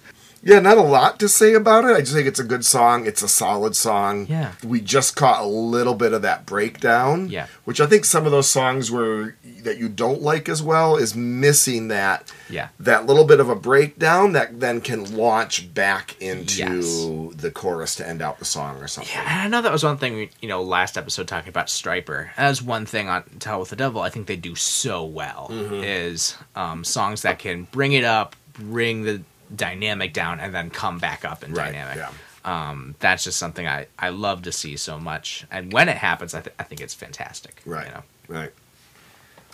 Yeah, not a lot to say about it. I just think it's a good song. It's a solid song. Yeah. We just caught a little bit of that breakdown. Yeah. Which I think some of those songs where that you don't like as well is missing that Yeah. that little bit of a breakdown that then can launch back into Yes. the chorus to end out the song or something. Yeah, and I know that was one thing, we, you know, last episode talking about Stryper. As one thing on To Hell with the Devil I think they do so well is um, songs that can bring it up, bring the dynamic down, and then come back up in Right, dynamic. yeah. Um, that's just something I, I love to see so much. And when it happens, I, th- I think it's fantastic. Right. You know? Right.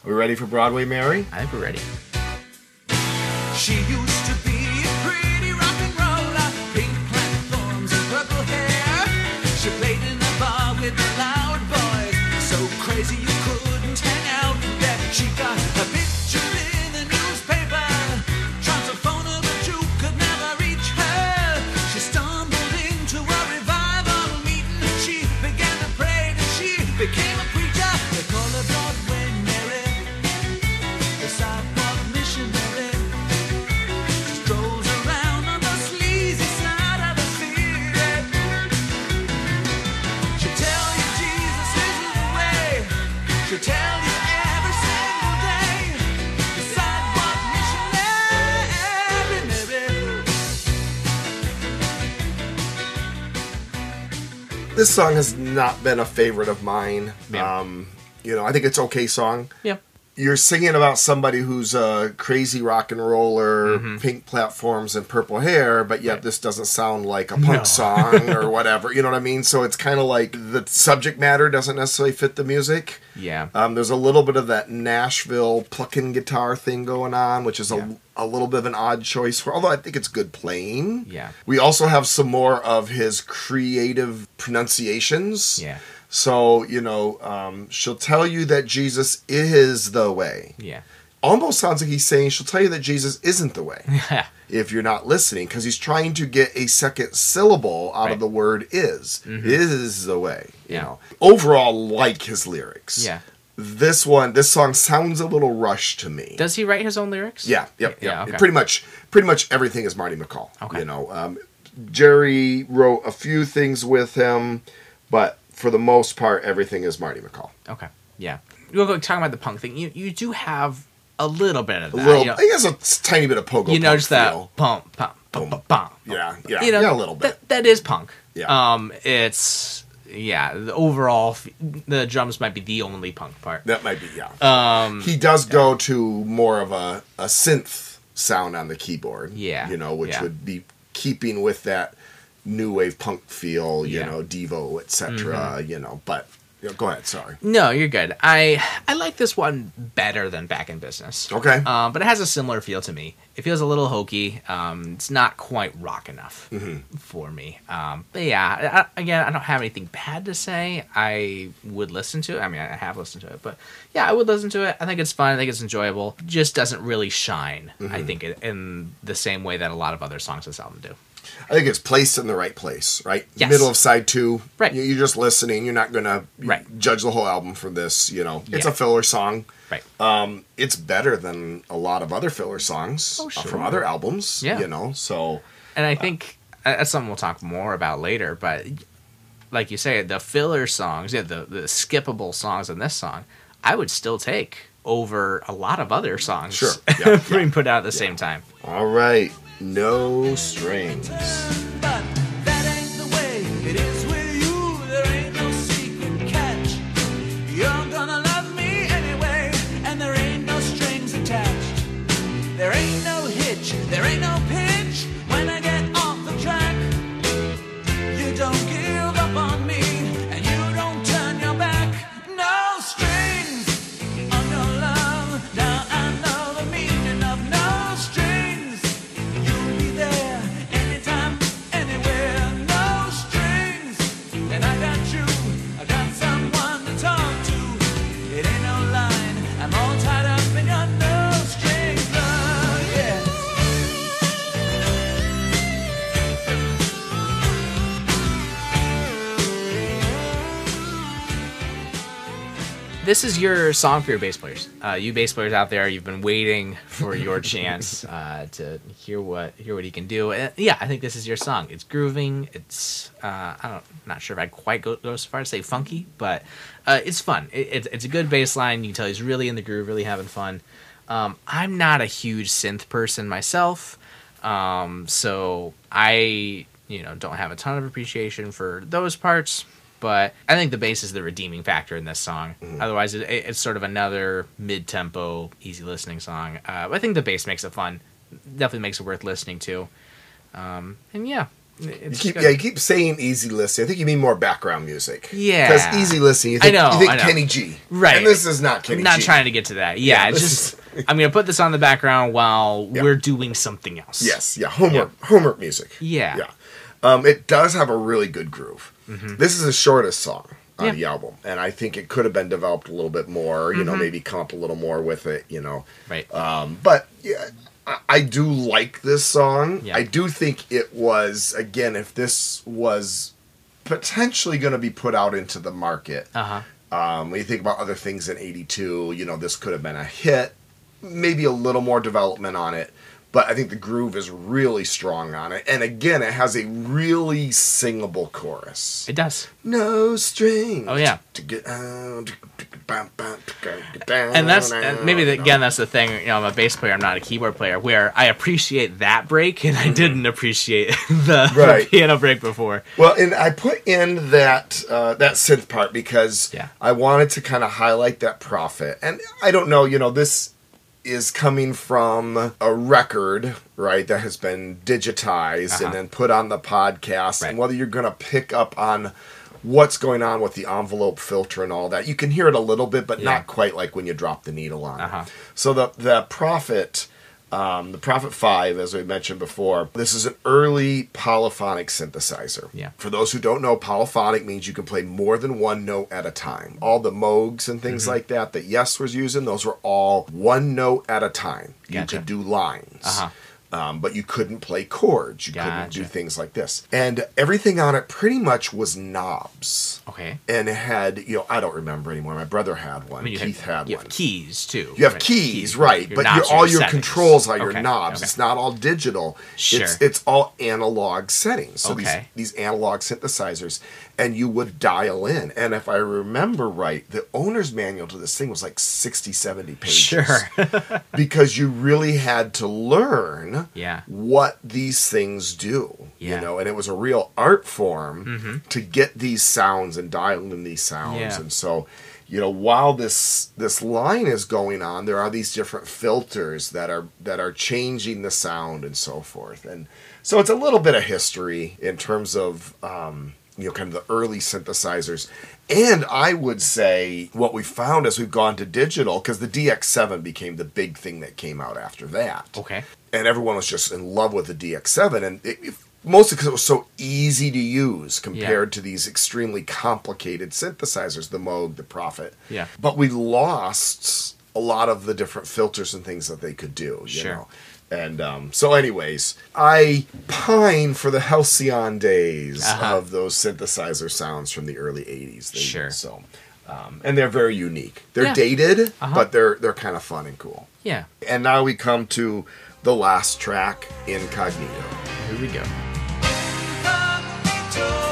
Are we ready for Broadway Mary? I think we're ready. She used to be This song has not been a favorite of mine. Yeah. Um, you know, I think it's okay song. Yep. You're singing about somebody who's a crazy rock and roller, pink platforms and purple hair, but yet this doesn't sound like a punk No. song or whatever. You know what I mean? So it's kind of like the subject matter doesn't necessarily fit the music. Yeah. Um, there's a little bit of that Nashville plucking guitar thing going on, which is Yeah. a, a little bit of an odd choice for, although I think it's good playing. Yeah. We also have some more of his creative pronunciations. Yeah. So, you know, um, she'll tell you that Jesus is the way. Yeah. Almost sounds like he's saying she'll tell you that Jesus isn't the way Yeah. if you're not listening because he's trying to get a second syllable out Right. of the word is. Is the way. You Yeah. know. Overall, like his lyrics. Yeah. This one, this song sounds a little rushed to me. Does he write his own lyrics? Yeah, yep, Yeah, okay. Pretty much, pretty much everything is Marty McCall. Okay. You know, um, Jerry wrote a few things with him, but for the most part, everything is Marty McCall. Okay. Yeah. Real quick, talking about the punk thing, you, you do have a little bit of that. A little, you know, I guess a tiny bit of pogo. you notice that feel. pump, pump, pump, pump, pump. Yeah, yeah, You know, yeah, a little bit. That, that is punk. Yeah. Um, it's yeah. The overall, f- the drums might be the only punk part. that might be yeah. Um, he does go to more of a, a synth sound on the keyboard. Yeah, you know, which yeah. would be keeping with that new wave punk feel. You Yeah. Mm-hmm. know, Devo, etc. You know, but yeah, go ahead. Sorry. no, you're good. I I like this one better than Back in Business. Okay. Um, but it has a similar feel to me. It feels a little hokey. Um, it's not quite rock enough Mm-hmm. for me. Um, but yeah, I, again, I don't have anything bad to say. I would listen to it. I mean, I have listened to it, but yeah, I would listen to it. I think it's fun. I think it's enjoyable. Just doesn't really shine. Mm-hmm. I think in, the same way that a lot of other songs on this album do. I think it's placed in the right place, right? Yes. Middle of side two. Right. You- You're just listening. You're not gonna Right. judge the whole album for this. You know, it's Yeah. a filler song. Right. Um, it's better than a lot of other filler songs Oh, uh, sure. from other albums. Yeah. You know, so And I think uh, that's something we'll talk more about later. But like you say, the filler songs, yeah, the, the skippable songs in this song, I would still take over a lot of other songs Sure. Yeah, being put out at the same time. all right. No strings. This is your song for your bass players. Uh, you bass players out there, you've been waiting for your chance uh, to hear what hear what he can do. Uh, yeah, I think this is your song. It's grooving. It's uh, I don't not sure if I'd quite go, go so far to say funky, but uh, it's fun. It, it's it's a good bass line. You can tell he's really in the groove, really having fun. Um, I'm not a huge synth person myself, um, so I you know don't have a ton of appreciation for those parts. But I think the bass is the redeeming factor in this song. Otherwise, it, it- it's sort of another mid-tempo, easy listening song. Uh, but I think the bass makes it fun. Definitely makes it worth listening to. Um, and yeah, You keep, yeah, you keep saying easy listening. I think you mean more background music. Yeah. Because easy listening, you I know, you think I know. Kenny G. Right. And this is not Kenny I'm not G. trying to get to that. Yeah, Yeah, just I'm gonna put this on the background while Yeah. we're doing something else. Yes, yeah, homework, homework music. Yeah. yeah. Um, it does have a really good groove. This is the shortest song on Yeah. the album, and I think it could have been developed a little bit more. You know, Mm-hmm. maybe come up a little more with it. You know, Right. um, but yeah, I, I do like this song. Yeah. I do think it was again, if this was potentially going to be put out into the market, uh huh. um, when you think about other things in '82, you know, this could have been a hit. Maybe a little more development on it, but I think the groove is really strong on it. And again, it has a really singable chorus. It does. No strings. Oh, yeah. To get out. And that's and maybe the, again that's the thing. You know, I'm a bass player. I'm not a keyboard player. Where I appreciate that break, and I didn't appreciate the, Mm-hmm. Right. the piano break before. Well, and I put in that uh, that synth part because Yeah. I wanted to kind of highlight that Prophet. And I don't know, you know, this is coming from a record, right, that has been digitized Uh-huh. and then put on the podcast. Right. And whether you're going to pick up on what's going on with the envelope filter and all that, you can hear it a little bit, but Yeah. not quite like when you drop the needle on Uh-huh. it. So the the Prophet, um, the Prophet Five, as we mentioned before, this is an early polyphonic synthesizer. Yeah. For those who don't know, polyphonic means you can play more than one note at a time. All the Moogs and things Mm-hmm. like that that Yes was using, those were all one note at a time. Gotcha. You could do lines. Uh-huh. Um, but you couldn't play chords. You couldn't do things like this. And everything on it pretty much was knobs. Okay. And it had, you know, I don't remember anymore. My brother had one. I mean, Keith have, had you one. have keys too. You have right? keys, right? Your but your, all your settings. controls are your knobs. okay. It's not all digital. Sure. It's it's all analog settings. So Okay. these these analog synthesizers, and you would dial in. And if I remember right, the owner's manual to this thing was like 60, 70 pages. Sure. because you really had to learn Yeah. what these things do. Yeah. You know, and it was a real art form Mhm. to get these sounds and dial in these sounds. Yeah. And so, you know, while this this line is going on, there are these different filters that are that are changing the sound and so forth. And so it's a little bit of history in terms of um, you know, kind of the early synthesizers. And I would say what we found as we've gone to digital, because the DX7 became the big thing that came out after that Okay. and everyone was just in love with the DX7, and it, it- mostly because it was so easy to use compared to these extremely complicated synthesizers, the Moog, the Prophet. Yeah. But we lost a lot of the different filters and things that they could do. You Sure. know. And um, so, anyways, I pine for the halcyon days Uh-huh. of those synthesizer sounds from the early '80s. They- Sure. So, um, and they're very unique. They're Yeah. dated, Uh-huh. but they're they're kind of fun and cool. Yeah. And now we come to the last track, Incognito. Here we go. Incognito.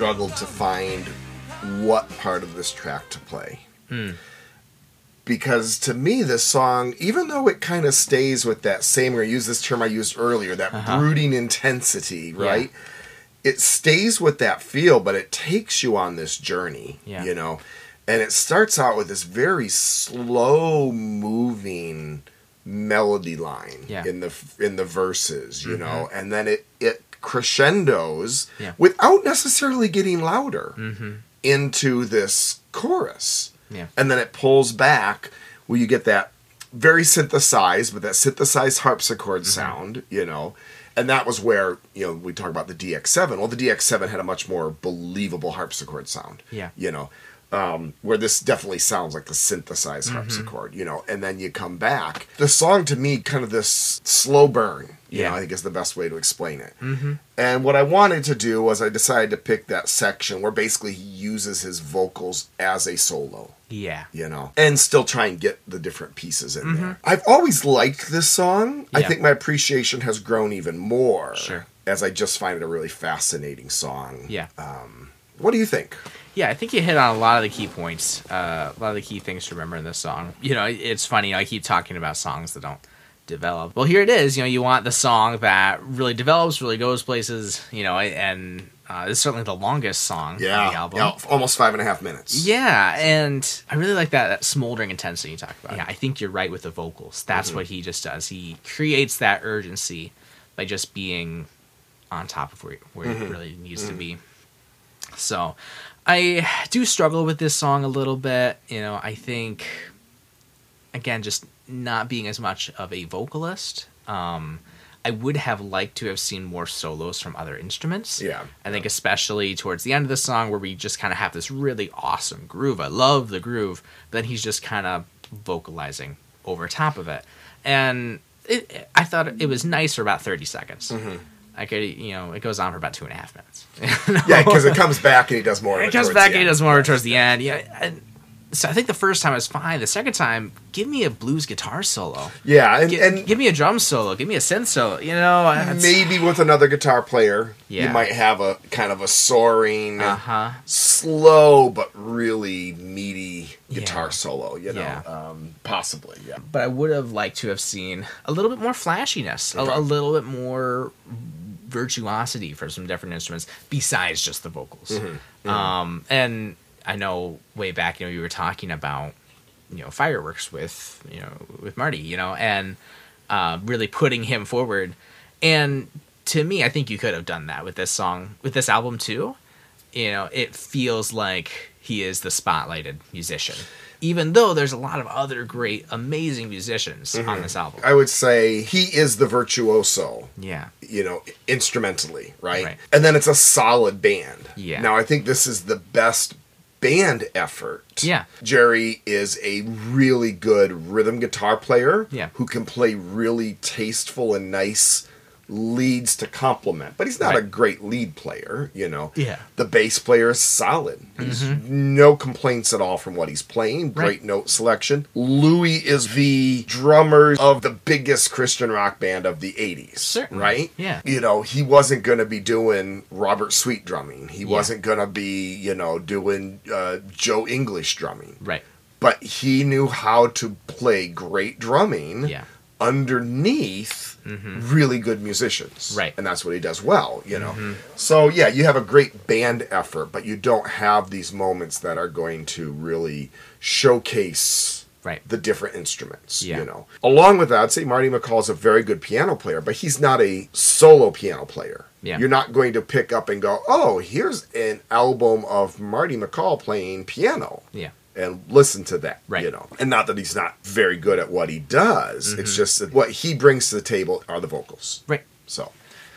Struggled to find what part of this track to play. Because to me, this song, even though it kind of stays with that same, or I use this term I used earlier, that Uh-huh. brooding intensity, right? It stays with that feel, but it takes you on this journey, Yeah. you know? And it starts out with this very slow moving melody line Yeah. Mm-hmm. in the in the verses, you know, and then it it crescendos Yeah. without necessarily getting louder Mm-hmm. into this chorus. Yeah. And then it pulls back where you get that very synthesized, but that synthesized harpsichord Mm-hmm. sound, you know. And that was where, you know, we talk about the DX7. Well, the DX7 had a much more believable harpsichord sound. Yeah. You know, um, where this definitely sounds like the synthesized Mm-hmm. harpsichord, you know, and then you come back. The song to me, kind of this slow burn, you know, Yeah. I think is the best way to explain it. Mm-hmm. And what I wanted to do was I decided to pick that section where basically he uses his vocals as a solo Yeah. you know, and still try and get the different pieces in there. I've always liked this song. I think my appreciation has grown even more Sure. as I just find it a really fascinating song. Yeah. What do you think? Yeah, I think you hit on a lot of the key points, uh, a lot of the key things to remember in this song. You know, it's funny, I keep talking about songs that don't develop. Well, here it is. You know, you want the song that really develops, really goes places, you know, and uh, it's certainly the longest song on the Yeah, album. yeah, almost five and a half minutes. Yeah, and I really like that, that smoldering intensity you talk about. Yeah, I think you're right with the vocals. That's Mm-hmm. what he just does. He creates that urgency by just being on top of where, where Mm-hmm. it really needs to be. So, I do struggle with this song a little bit. You know, I think, again, just not being as much of a vocalist. Um, I would have liked to have seen more solos from other instruments. Yeah. I think especially towards the end of the song where we just kind of have this really awesome groove. I love the groove, then he's just kind of vocalizing over top of it. And it, I thought it was nice for about 30 seconds. Mm-hmm. I could, you know, it goes on for about two and a half minutes. Yeah, because it comes back and he does more. it it comes back and it end. does more towards the end. Yeah. And so I think the first time was fine. The second time, give me a blues guitar solo. Yeah, and, Gi- and give me a drum solo. Give me a synth solo. You know, it's- maybe with another guitar player, yeah. you might have a kind of a soaring, Uh-huh. slow but really meaty guitar Yeah. solo. You know, Yeah. um, possibly. Yeah. but I would have liked to have seen a little bit more flashiness, a, a little bit more virtuosity for some different instruments besides just the vocals. Um, and I know way back, you know, you were talking about you know fireworks with you know with Marty, you know, and uh, really putting him forward. And to me, I think you could have done that with this song, with this album too. You know, it feels like he is the spotlighted musician, even though there's a lot of other great, amazing musicians on mhm. this album. I would say he is the virtuoso. yeah, you know, instrumentally, right? Right. And then it's a solid band. Yeah. Now I think this is the best band effort. Yeah. Jerry is a really good rhythm guitar player Yeah. who can play really tasteful and nice leads to complement. But he's not a great lead player, you know. Yeah. Mm-hmm. The bass player is solid. He's no complaints at all from what he's playing. Great Right. note selection. Louie is the drummer of the biggest Christian rock band of the 80s. Certainly. Right? Yeah. You know, he wasn't going to be doing Robert Sweet drumming. He wasn't going to be, you know, doing uh, Joe English drumming. right. But he knew how to play great drumming Yeah. underneath Mm-hmm. really good musicians. Right. And that's what he does well, you know. Mm-hmm. So, yeah, you have a great band effort, but you don't have these moments that are going to really showcase Right. the different instruments, Yeah. you know. Along with that, I'd say Marty McCall is a very good piano player, but he's not a solo piano player. Yeah. You're not going to pick up and go, oh, here's an album of Marty McCall playing piano Yeah. And listen to that. Right. You know, and not that he's not very good at what he does. It's just that what he brings to the table are the vocals. Right. So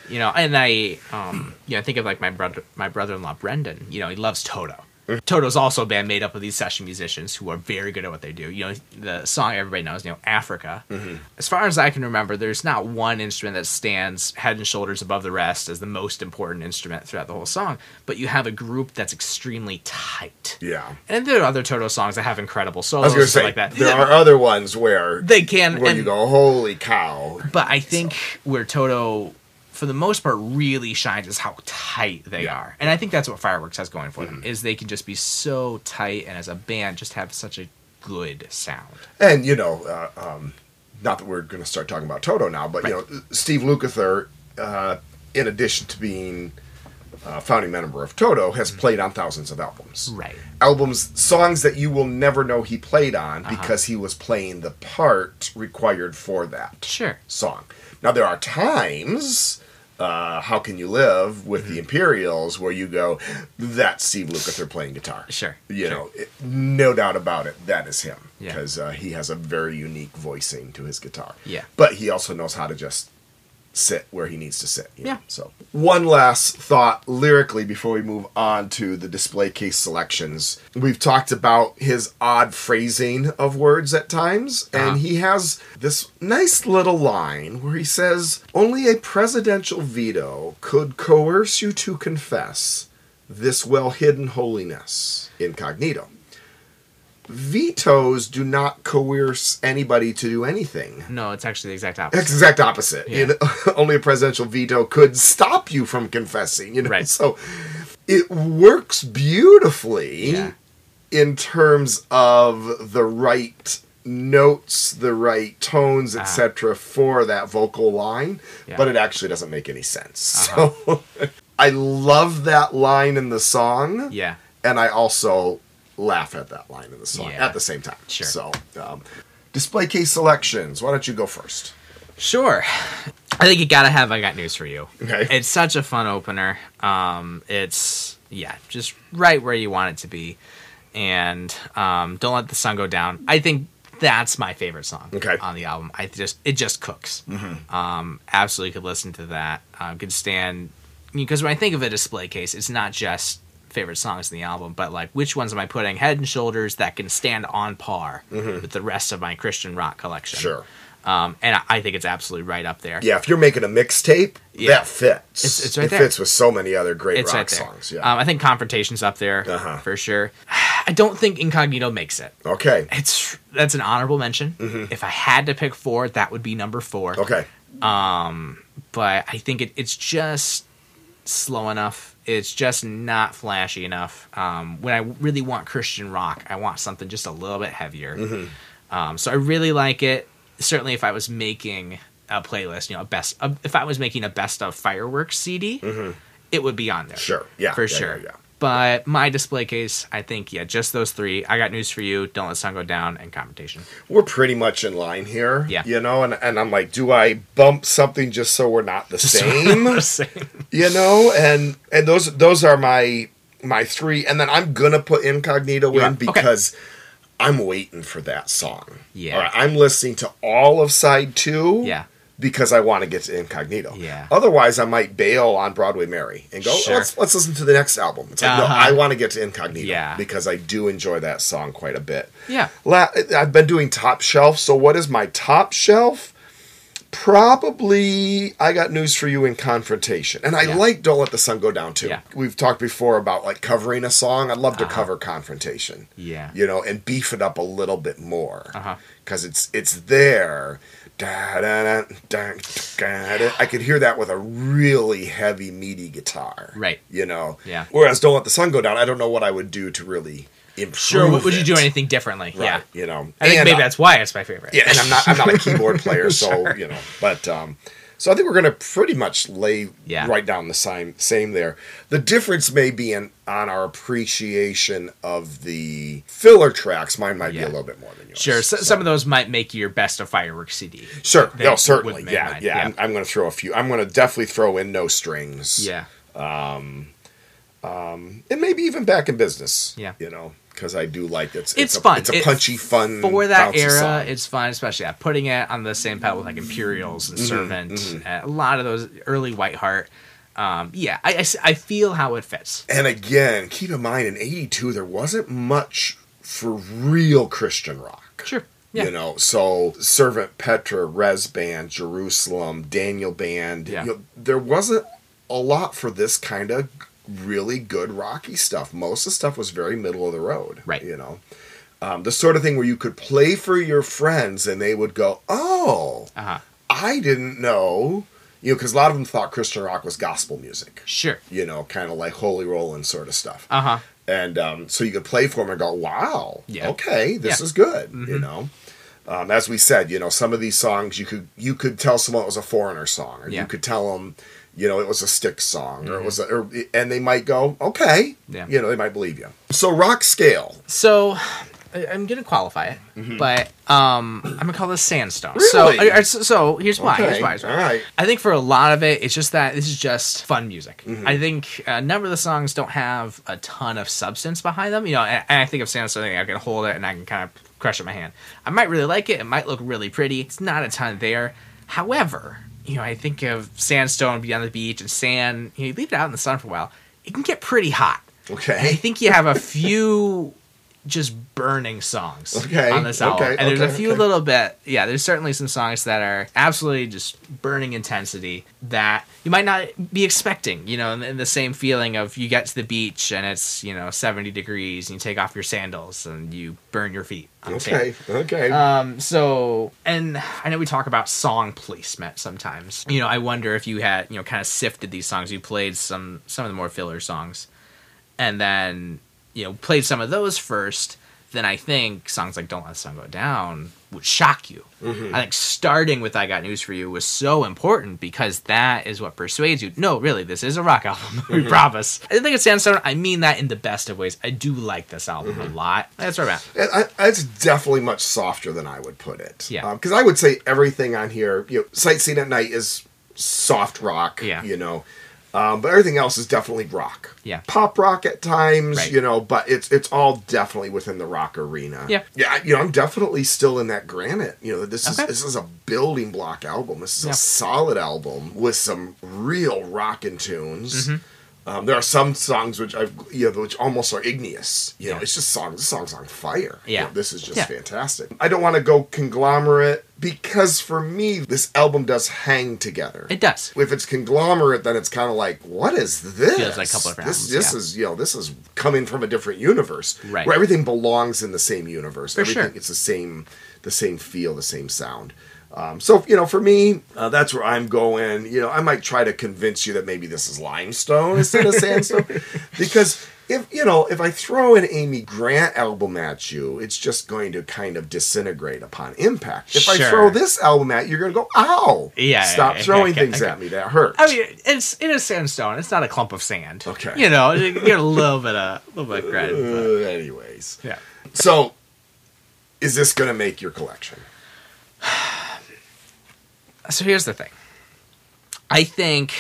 You know, and I, um, you know, think of like my brother, my brother-in-law Brendan. You know, he loves Toto. Toto's also a band made up of these session musicians who are very good at what they do. You know, the song everybody knows, you know, Africa. Mm-hmm. As far as I can remember, there's not one instrument that stands head and shoulders above the rest as the most important instrument throughout the whole song. But you have a group that's extremely tight. yeah. And there are other Toto songs that have incredible I solos was going to say like that. there are other ones where they can where and, you go, holy cow. But I think where Toto for the most part really shines is how tight they Yeah. are. And I think that's what Fireworks has going for Mm-hmm. them is they can just be so tight and as a band just have such a good sound. And you know, uh, um, not that we're going to start talking about Toto now, but you know, Steve Lukather, uh, in addition to being a founding member of Toto, has played on thousands of albums. Mm-hmm. Right. Albums, songs that you will never know he played on Uh-huh. because he was playing the part required for that Sure. song. Now there are times. Uh, How Can You Live with Mm-hmm. the Imperials, where you go, that's Steve Lukather playing guitar. Sure, You sure. know, it, no doubt about it, that is him. Yeah. Because uh, he has a very unique voicing to his guitar. Yeah. But he also knows how to just sit where he needs to sit. you know, Yeah. So, one last thought lyrically before we move on to the display case selections. We've talked about his odd phrasing of words at times, Uh-huh. and he has this nice little line where he says, Only a presidential veto could coerce you to confess this well hidden holiness incognito. Vetoes do not coerce anybody to do anything. No, it's actually the exact opposite. exact opposite. Yeah. You know, only a presidential veto could stop you from confessing. You know, Right. so it works beautifully Yeah. in terms of the right notes, the right tones, etc. for that vocal line, Ah. Yeah. but it actually doesn't make any sense. Uh-huh. So I love that line in the song, Yeah. and I also laugh at that line in the song Yeah. at the same time. Sure. So, um, display case selections. Why don't you go first? Sure. I think you gotta have I got news for you. Okay. It's such a fun opener. Um, it's yeah, just right where you want it to be. And um, don't let the sun go down. I think that's my favorite song Okay. on the album. I just it just cooks. Um, absolutely could listen to that. Uh, could stand because when I think of a display case, it's not just favorite songs in the album, but like which ones am I putting head and shoulders that can stand on par with the rest of my Christian rock collection? Sure. Um, and I, think it's absolutely right up there. Yeah, if you're making a mixtape, Yeah. that fits. It's- it's right it there. fits with so many other great it's rock right songs. Yeah. Um, I think Confrontation's up there Uh-huh. for sure. I don't think Incognito makes it. okay. It's that's an honorable mention. If I had to pick four, that would be number four. Mm-hmm. Okay. But I think it, it's just slow enough. It's just not flashy enough. Um, when I really want Christian rock, I want something just a little bit heavier. Mm-hmm. Um, so I really like it. Certainly, if I was making a playlist, you know, a best, a, if I was making a best of fireworks CD, it would be on there. Mm-hmm. Sure. Yeah. for yeah, sure. Yeah, yeah. But my display case, I think, yeah, just those three. I got news for you. Don't let the sun go down and confrontation. We're pretty much in line here. Yeah. You know, and, and I'm like, do I bump something just so we're not the same? Same. you know, and and those those are my my three, and then I'm gonna put Incognito You are? in Okay. because I'm waiting for that song. Yeah. All right, I'm listening to all of side two. Yeah. Because I want to get to Incognito. Yeah. Otherwise, I might bail on Broadway Mary and go. "Oh, let's let's listen to the next album. It's like no, Uh-huh. I want to get to Incognito. Yeah. Because I do enjoy that song quite a bit. Yeah. La- I've been doing top shelf. So what is my top shelf? Probably, I got news for you in confrontation, and I Yeah. like "Don't Let the Sun Go Down" too. Yeah. We've talked before about like covering a song. I'd love to Uh-huh. cover confrontation. Yeah. you know, and beef it up a little bit more Uh-huh. because it's it's there. Da, da, da, da, da, da. I could hear that with a really heavy, meaty guitar. Right. You know. Yeah. Whereas "Don't Let the Sun Go Down," I don't know what I would do to really improve. Sure. Would would you do anything differently? Right, Yeah. You know. I think And, maybe uh, that's why it's my favorite. yeah, and I'm not I'm not a keyboard player, so you know. But um, so I think we're gonna pretty much lay Yeah. right down the same same there. The difference may be in on our appreciation of the filler tracks. Mine might be a little bit more than yours. Sure. So, some of those might make your best of fireworks CD. Sure. They No, certainly. Yeah, yeah. Yeah. I'm, I'm going to throw a few. I'm going to definitely throw in no strings. Yeah. Um, um, and maybe even back in business. Yeah. You know, because I do like it's. It's a, fun. It's a It- punchy, fun. For that era, song. it's fun, especially yeah, putting it on the same pedal with like Imperials Mm-hmm, and Servant. uh, a lot of those early Whiteheart. Um, yeah, I feel how it fits. And again, keep in mind in '82 there wasn't much for real Christian rock. Sure. Yeah. You know, so Servant Petra, Rez Band, Jerusalem, Daniel Band. Yeah. You know, there wasn't a lot for this kind of really good rocky stuff. Most of the stuff was very middle of the road. Right. You know, um, the sort of thing where you could play for your friends and they would go, "Oh, Uh huh. I didn't know." You know, because a lot of them thought Christian rock was gospel music. Sure. You know, kind of like holy Rollin' sort of stuff. Uh huh. and um, so you could play for them and go, "Wow, Yeah. okay, this Yeah. is good." Mhm. You know, um, as we said, you know, some of these songs you could you could tell someone it was a foreigner song, or Yeah. you could tell them, you know, it was a Styx song, or it was, a, or, and they might go, "Okay," Yeah. you know, they might believe you. So rock scale, So I'm gonna qualify it, but um, I'm gonna call this sandstone. So, Mm-hmm. Really? so, so here's why. Here's Okay, why. here's why. all right. I think for a lot of it, it's just that this is just fun music. Mm-hmm. I think a number of the songs don't have a ton of substance behind them. You know, and, and I think of Sandstone, I can hold it and I can kind of crush it in my hand. I might really like it. It might look really pretty. It's not a ton there. However, you know, I think of Sandstone, be on the beach, and sand. You, know, you leave it out in the sun for a while, it can get pretty hot. Okay. I think you have a few just burning songs Okay, on this album. okay, and there's a few okay. little bit, yeah, there's certainly some songs that are absolutely just burning intensity that you might not be expecting, you know, and, the same feeling of you get to the beach and it's, you know, 70 degrees and you take off your sandals and you burn your feet. okay, okay. Um, so, and I know we talk about song placement sometimes. You know, I wonder if you had, you know, kind of sifted these songs. You played some some of the more filler songs, and then you know played some of those first. Then I think songs like "Don't Let the Sun Go Down" would shock you. Mm-hmm. I think starting with "I Got News for You" was so important because that is what persuades you. No, really, this is a rock album. we mm-hmm. promise. I think it's Sandstone. I mean that in the best of ways. I do like this album a mm-hmm. lot. That's where I'm at. I, it's definitely much softer than I would put it. Yeah. Um, because I would say everything on here, you know, Sightseeing at Night is soft rock. Yeah. You know, um, but everything else is definitely rock. Yeah. Pop rock at times, Right. you know, but it's it's all definitely within the rock arena. Yeah. Yeah. You know, I'm definitely still in that granite. You know, this is this is a building block album. This is Yeah. a solid album with some real rockin' tunes. Mm-hmm. Um, there are some songs which I've you know which almost are igneous. You know, Yeah. it's just songs. This song's on fire. You Yeah. know, this is just Yeah. fantastic. I don't want to go conglomerate because for me this album does hang together. It does. if it's conglomerate, then it's kind of like, what is this? Feels like a couple different This, this yeah. is you know this is coming from a different universe, Right. Where everything belongs in the same universe. For everything sure. it's the same, the same feel, the same sound. Um, so you know, for me, uh, that's where I'm going. You know, I might try to convince you that maybe this is limestone instead of sandstone, because if you know, if I throw an Amy Grant album at you, it's just going to kind of disintegrate upon impact. If I throw this album at you, you're going to go, "Ow!" Yeah, stop yeah, yeah, throwing okay, things at me. That hurts. I mean, it's it is sandstone. It's not a clump of sand. Okay. You know, you get a little bit of a little bit of credit. Uh, anyways, yeah. so is this going to make your collection? So here's the thing. I think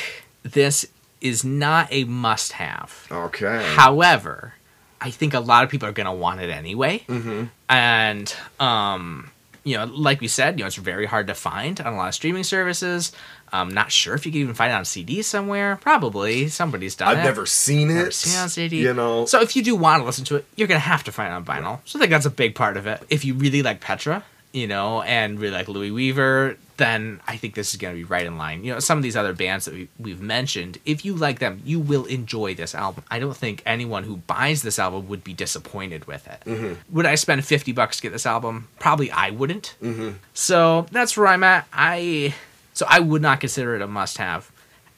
this is not a must-have. Okay. However, I think a lot of people are going to want it anyway. Mm-hmm. And um, you know, like we said, you know, it's very hard to find on a lot of streaming services. I'm not sure if you can even find it on CD somewhere. Probably somebody's done it. I've it. never seen it. Never seen it on CD. You know. So if you do want to listen to it, you're gonna have to find it on vinyl. So I think that's a big part of it. If you really like Petra, you know, and really like Louie Weaver, then I think this is gonna be right in line. You know, some of these other bands that we, we've mentioned, if you like them, you will enjoy this album. I don't think anyone who buys this album would be disappointed with it. Mm-hmm. Would I spend fifty bucks to get this album? Probably I wouldn't. Mm-hmm. So that's where I'm at. I so I would not consider it a must-have.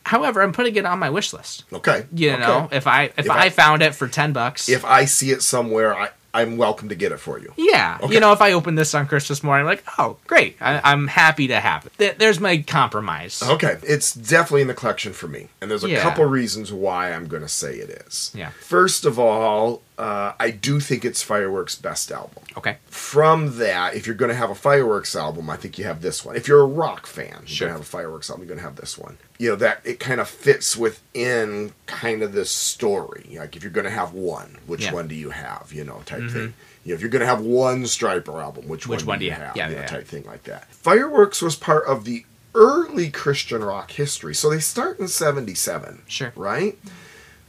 However, I'm putting it on my wish list. Okay. You okay. know, if I if, If I, I- found it for ten bucks, if I see it somewhere, I I'm welcome to get it for you. yeah, Okay. you know, if I open this on Christmas morning, like, oh, great, I, I'm happy to have it. Th- there's my compromise. Okay, it's definitely in the collection for me, and there's a Yeah. couple reasons why I'm going to say it is. Yeah. First of all, uh, I do think it's Fireworks' best album. Okay. From that, if you're going to have a Fireworks album, I think you have this one. If you're a rock fan, Sure. you're going to have a Fireworks album, you're going to have this one. You know, that it kind of fits within kind of this story. Like, if you're going to have one, which Yeah. Mm-hmm. one do you have, you know, type thing. You know, if you're going to have one Stryper album, which, Which one, do you have? Yeah, you know, yeah. type thing like that. Fireworks was part of the early Christian rock history. So they start in 77 Sure. right?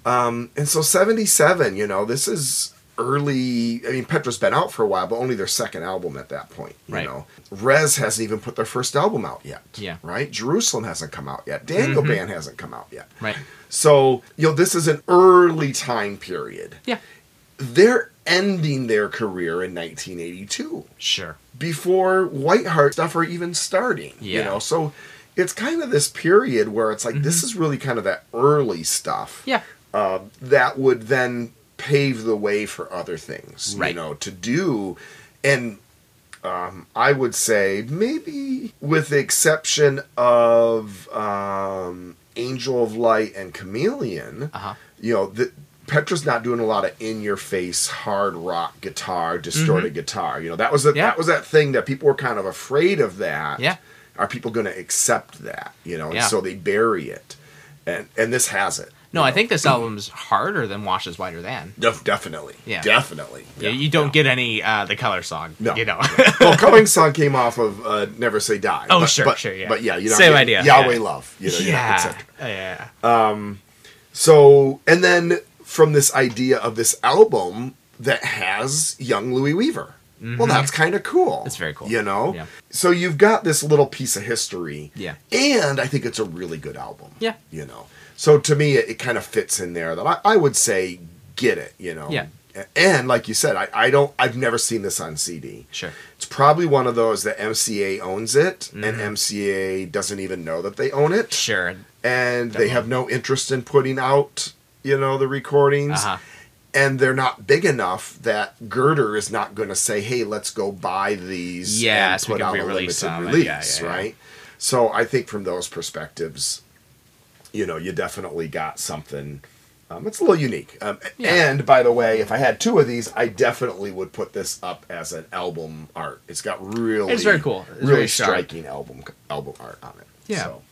Um, and so 77, you know, this is early. I mean, Petra's been out for a while, but only their second album at that point. You Right. know, Rez hasn't even put their first album out yet. Yeah. Mm-hmm. Right. Jerusalem hasn't come out yet. Daniel Band hasn't come out yet. Right. So you know, this is an early time period. Yeah. They're ending their career in 1982 Sure. before Whiteheart stuff are even starting. Yeah. You know, so it's kind of this period where it's like this is really kind of that early stuff Yeah. Uh, that would then pave the way for other things, you know, to do. And um, I would say maybe with the exception of um, Angel of Light and Chameleon, Uh huh. you know, the, Petra's not doing a lot of in-your-face hard rock guitar, distorted guitar. You know, that was the, Mm-hmm. Yeah. that was that thing that people were kind of afraid of. That Yeah. are people going to accept that? You know, and Yeah. so they bury it, and and this has it. No, I think this album's harder than Washes Whiter Than. Def- definitely, Yeah. definitely. Yeah, you don't get any uh, the color song. No. You know. well, Coloring Song came off of uh, Never Say Die. Oh, but, sure, but, sure, yeah. But yeah, you know, Same yeah, idea, Yahweh yeah. Love, you know, you know, et yeah. cetera. Yeah. So, and then from this idea of this album that has young Louie Weaver. Well, that's kind of cool. Mm-hmm. It's very cool. You know? Yeah. So you've got this little piece of history. Yeah. And I think it's a really good album. Yeah. You know? So to me, it, it kind of fits in there that I, I would say get it, you know? Yeah. And like you said, I, I don't, I've never seen this on CD. Sure. It's probably one of those that MCA owns it and Mm-hmm. MCA doesn't even know that they own it Sure. and they have no interest in putting out you know the recordings Uh-huh. and they're not big enough that Girder is not going to say hey let's go buy these Yeah, and so put out a limited release Yeah, yeah, yeah. right so I think from those perspectives you know you definitely got something um, it's a little unique um, Yeah. and by the way if I had two of these I definitely would put this up as an album art it's got really It's very cool. It's really very sharp. striking album album art on it Yeah. so.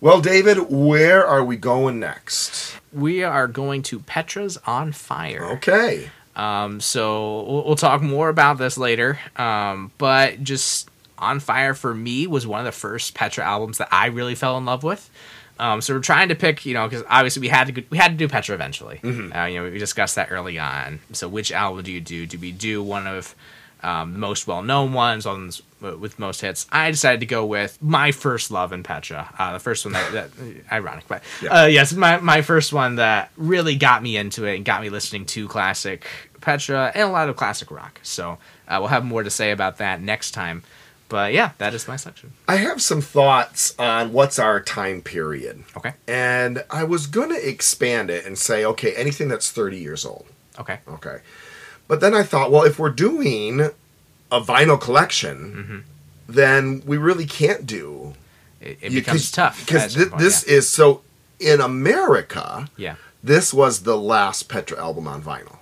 Well, David, where are we going next? We are going to Petra's on Fire. Okay. Um, so we'll, we'll talk more about this later. Um, but just On Fire for me was one of the first Petra albums that I really fell in love with. Um, so we're trying to pick, you know, because obviously we had to we had to do Petra eventually. Uh, you know, we discussed that early on. So which album do you do? Do we do one of um, the most well known ones, ones with most hits? I decided to go with my first love in Petra. Uh, the first one that, that ironic, but Yeah. uh, yes, my my first one that really got me into it and got me listening to classic Petra and a lot of classic rock. So uh, we'll have more to say about that next time. But yeah, that is my section. I have some thoughts on what's our time period. Okay. And I was going to expand it and say, okay, anything that's 30 years old. Okay. Okay. But then I thought, well, if we're doing a vinyl collection, Mm-hmm. then we really can't do. It, it becomes tough. Because point, this is so, in America, yeah. yeah. this was the last Petra album on vinyl.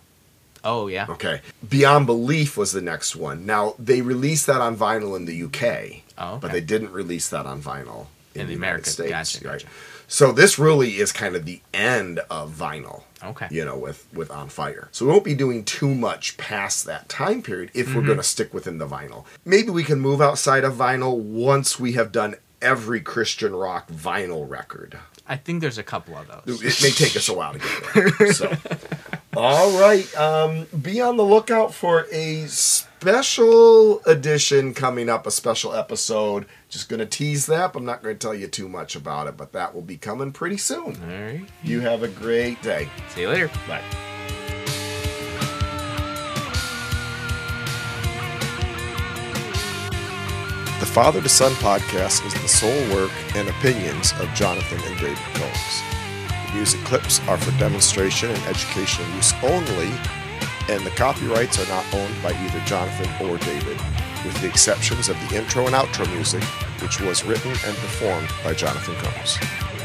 Oh yeah. Okay. Beyond Belief was the next one. Now, they released that on vinyl in the UK, Oh, but they didn't release that on vinyl in, In the the United Americas. States. Gotcha, right? gotcha. So this really is kind of the end of vinyl. Okay. You know, with with On Fire. So we won't be doing too much past that time period if Mm-hmm. we're going to stick within the vinyl. Maybe we can move outside of vinyl once we have done every Christian rock vinyl record. I think there's a couple of those. It may take us a while to get there. So, all right. Um, be on the lookout for a special edition coming up, a special episode. Just going to tease that. but I'm not going to tell you too much about it, but that will be coming pretty soon. All right. You have a great day. See you later. Bye. The Father to Son podcast is the sole work and opinions of Jonathan and David Kohns. Music clips are for demonstration and educational use only, and the copyrights are not owned by either Jonathan or David, with the exceptions of the intro and outro music, which was written and performed by Jonathan Kohns.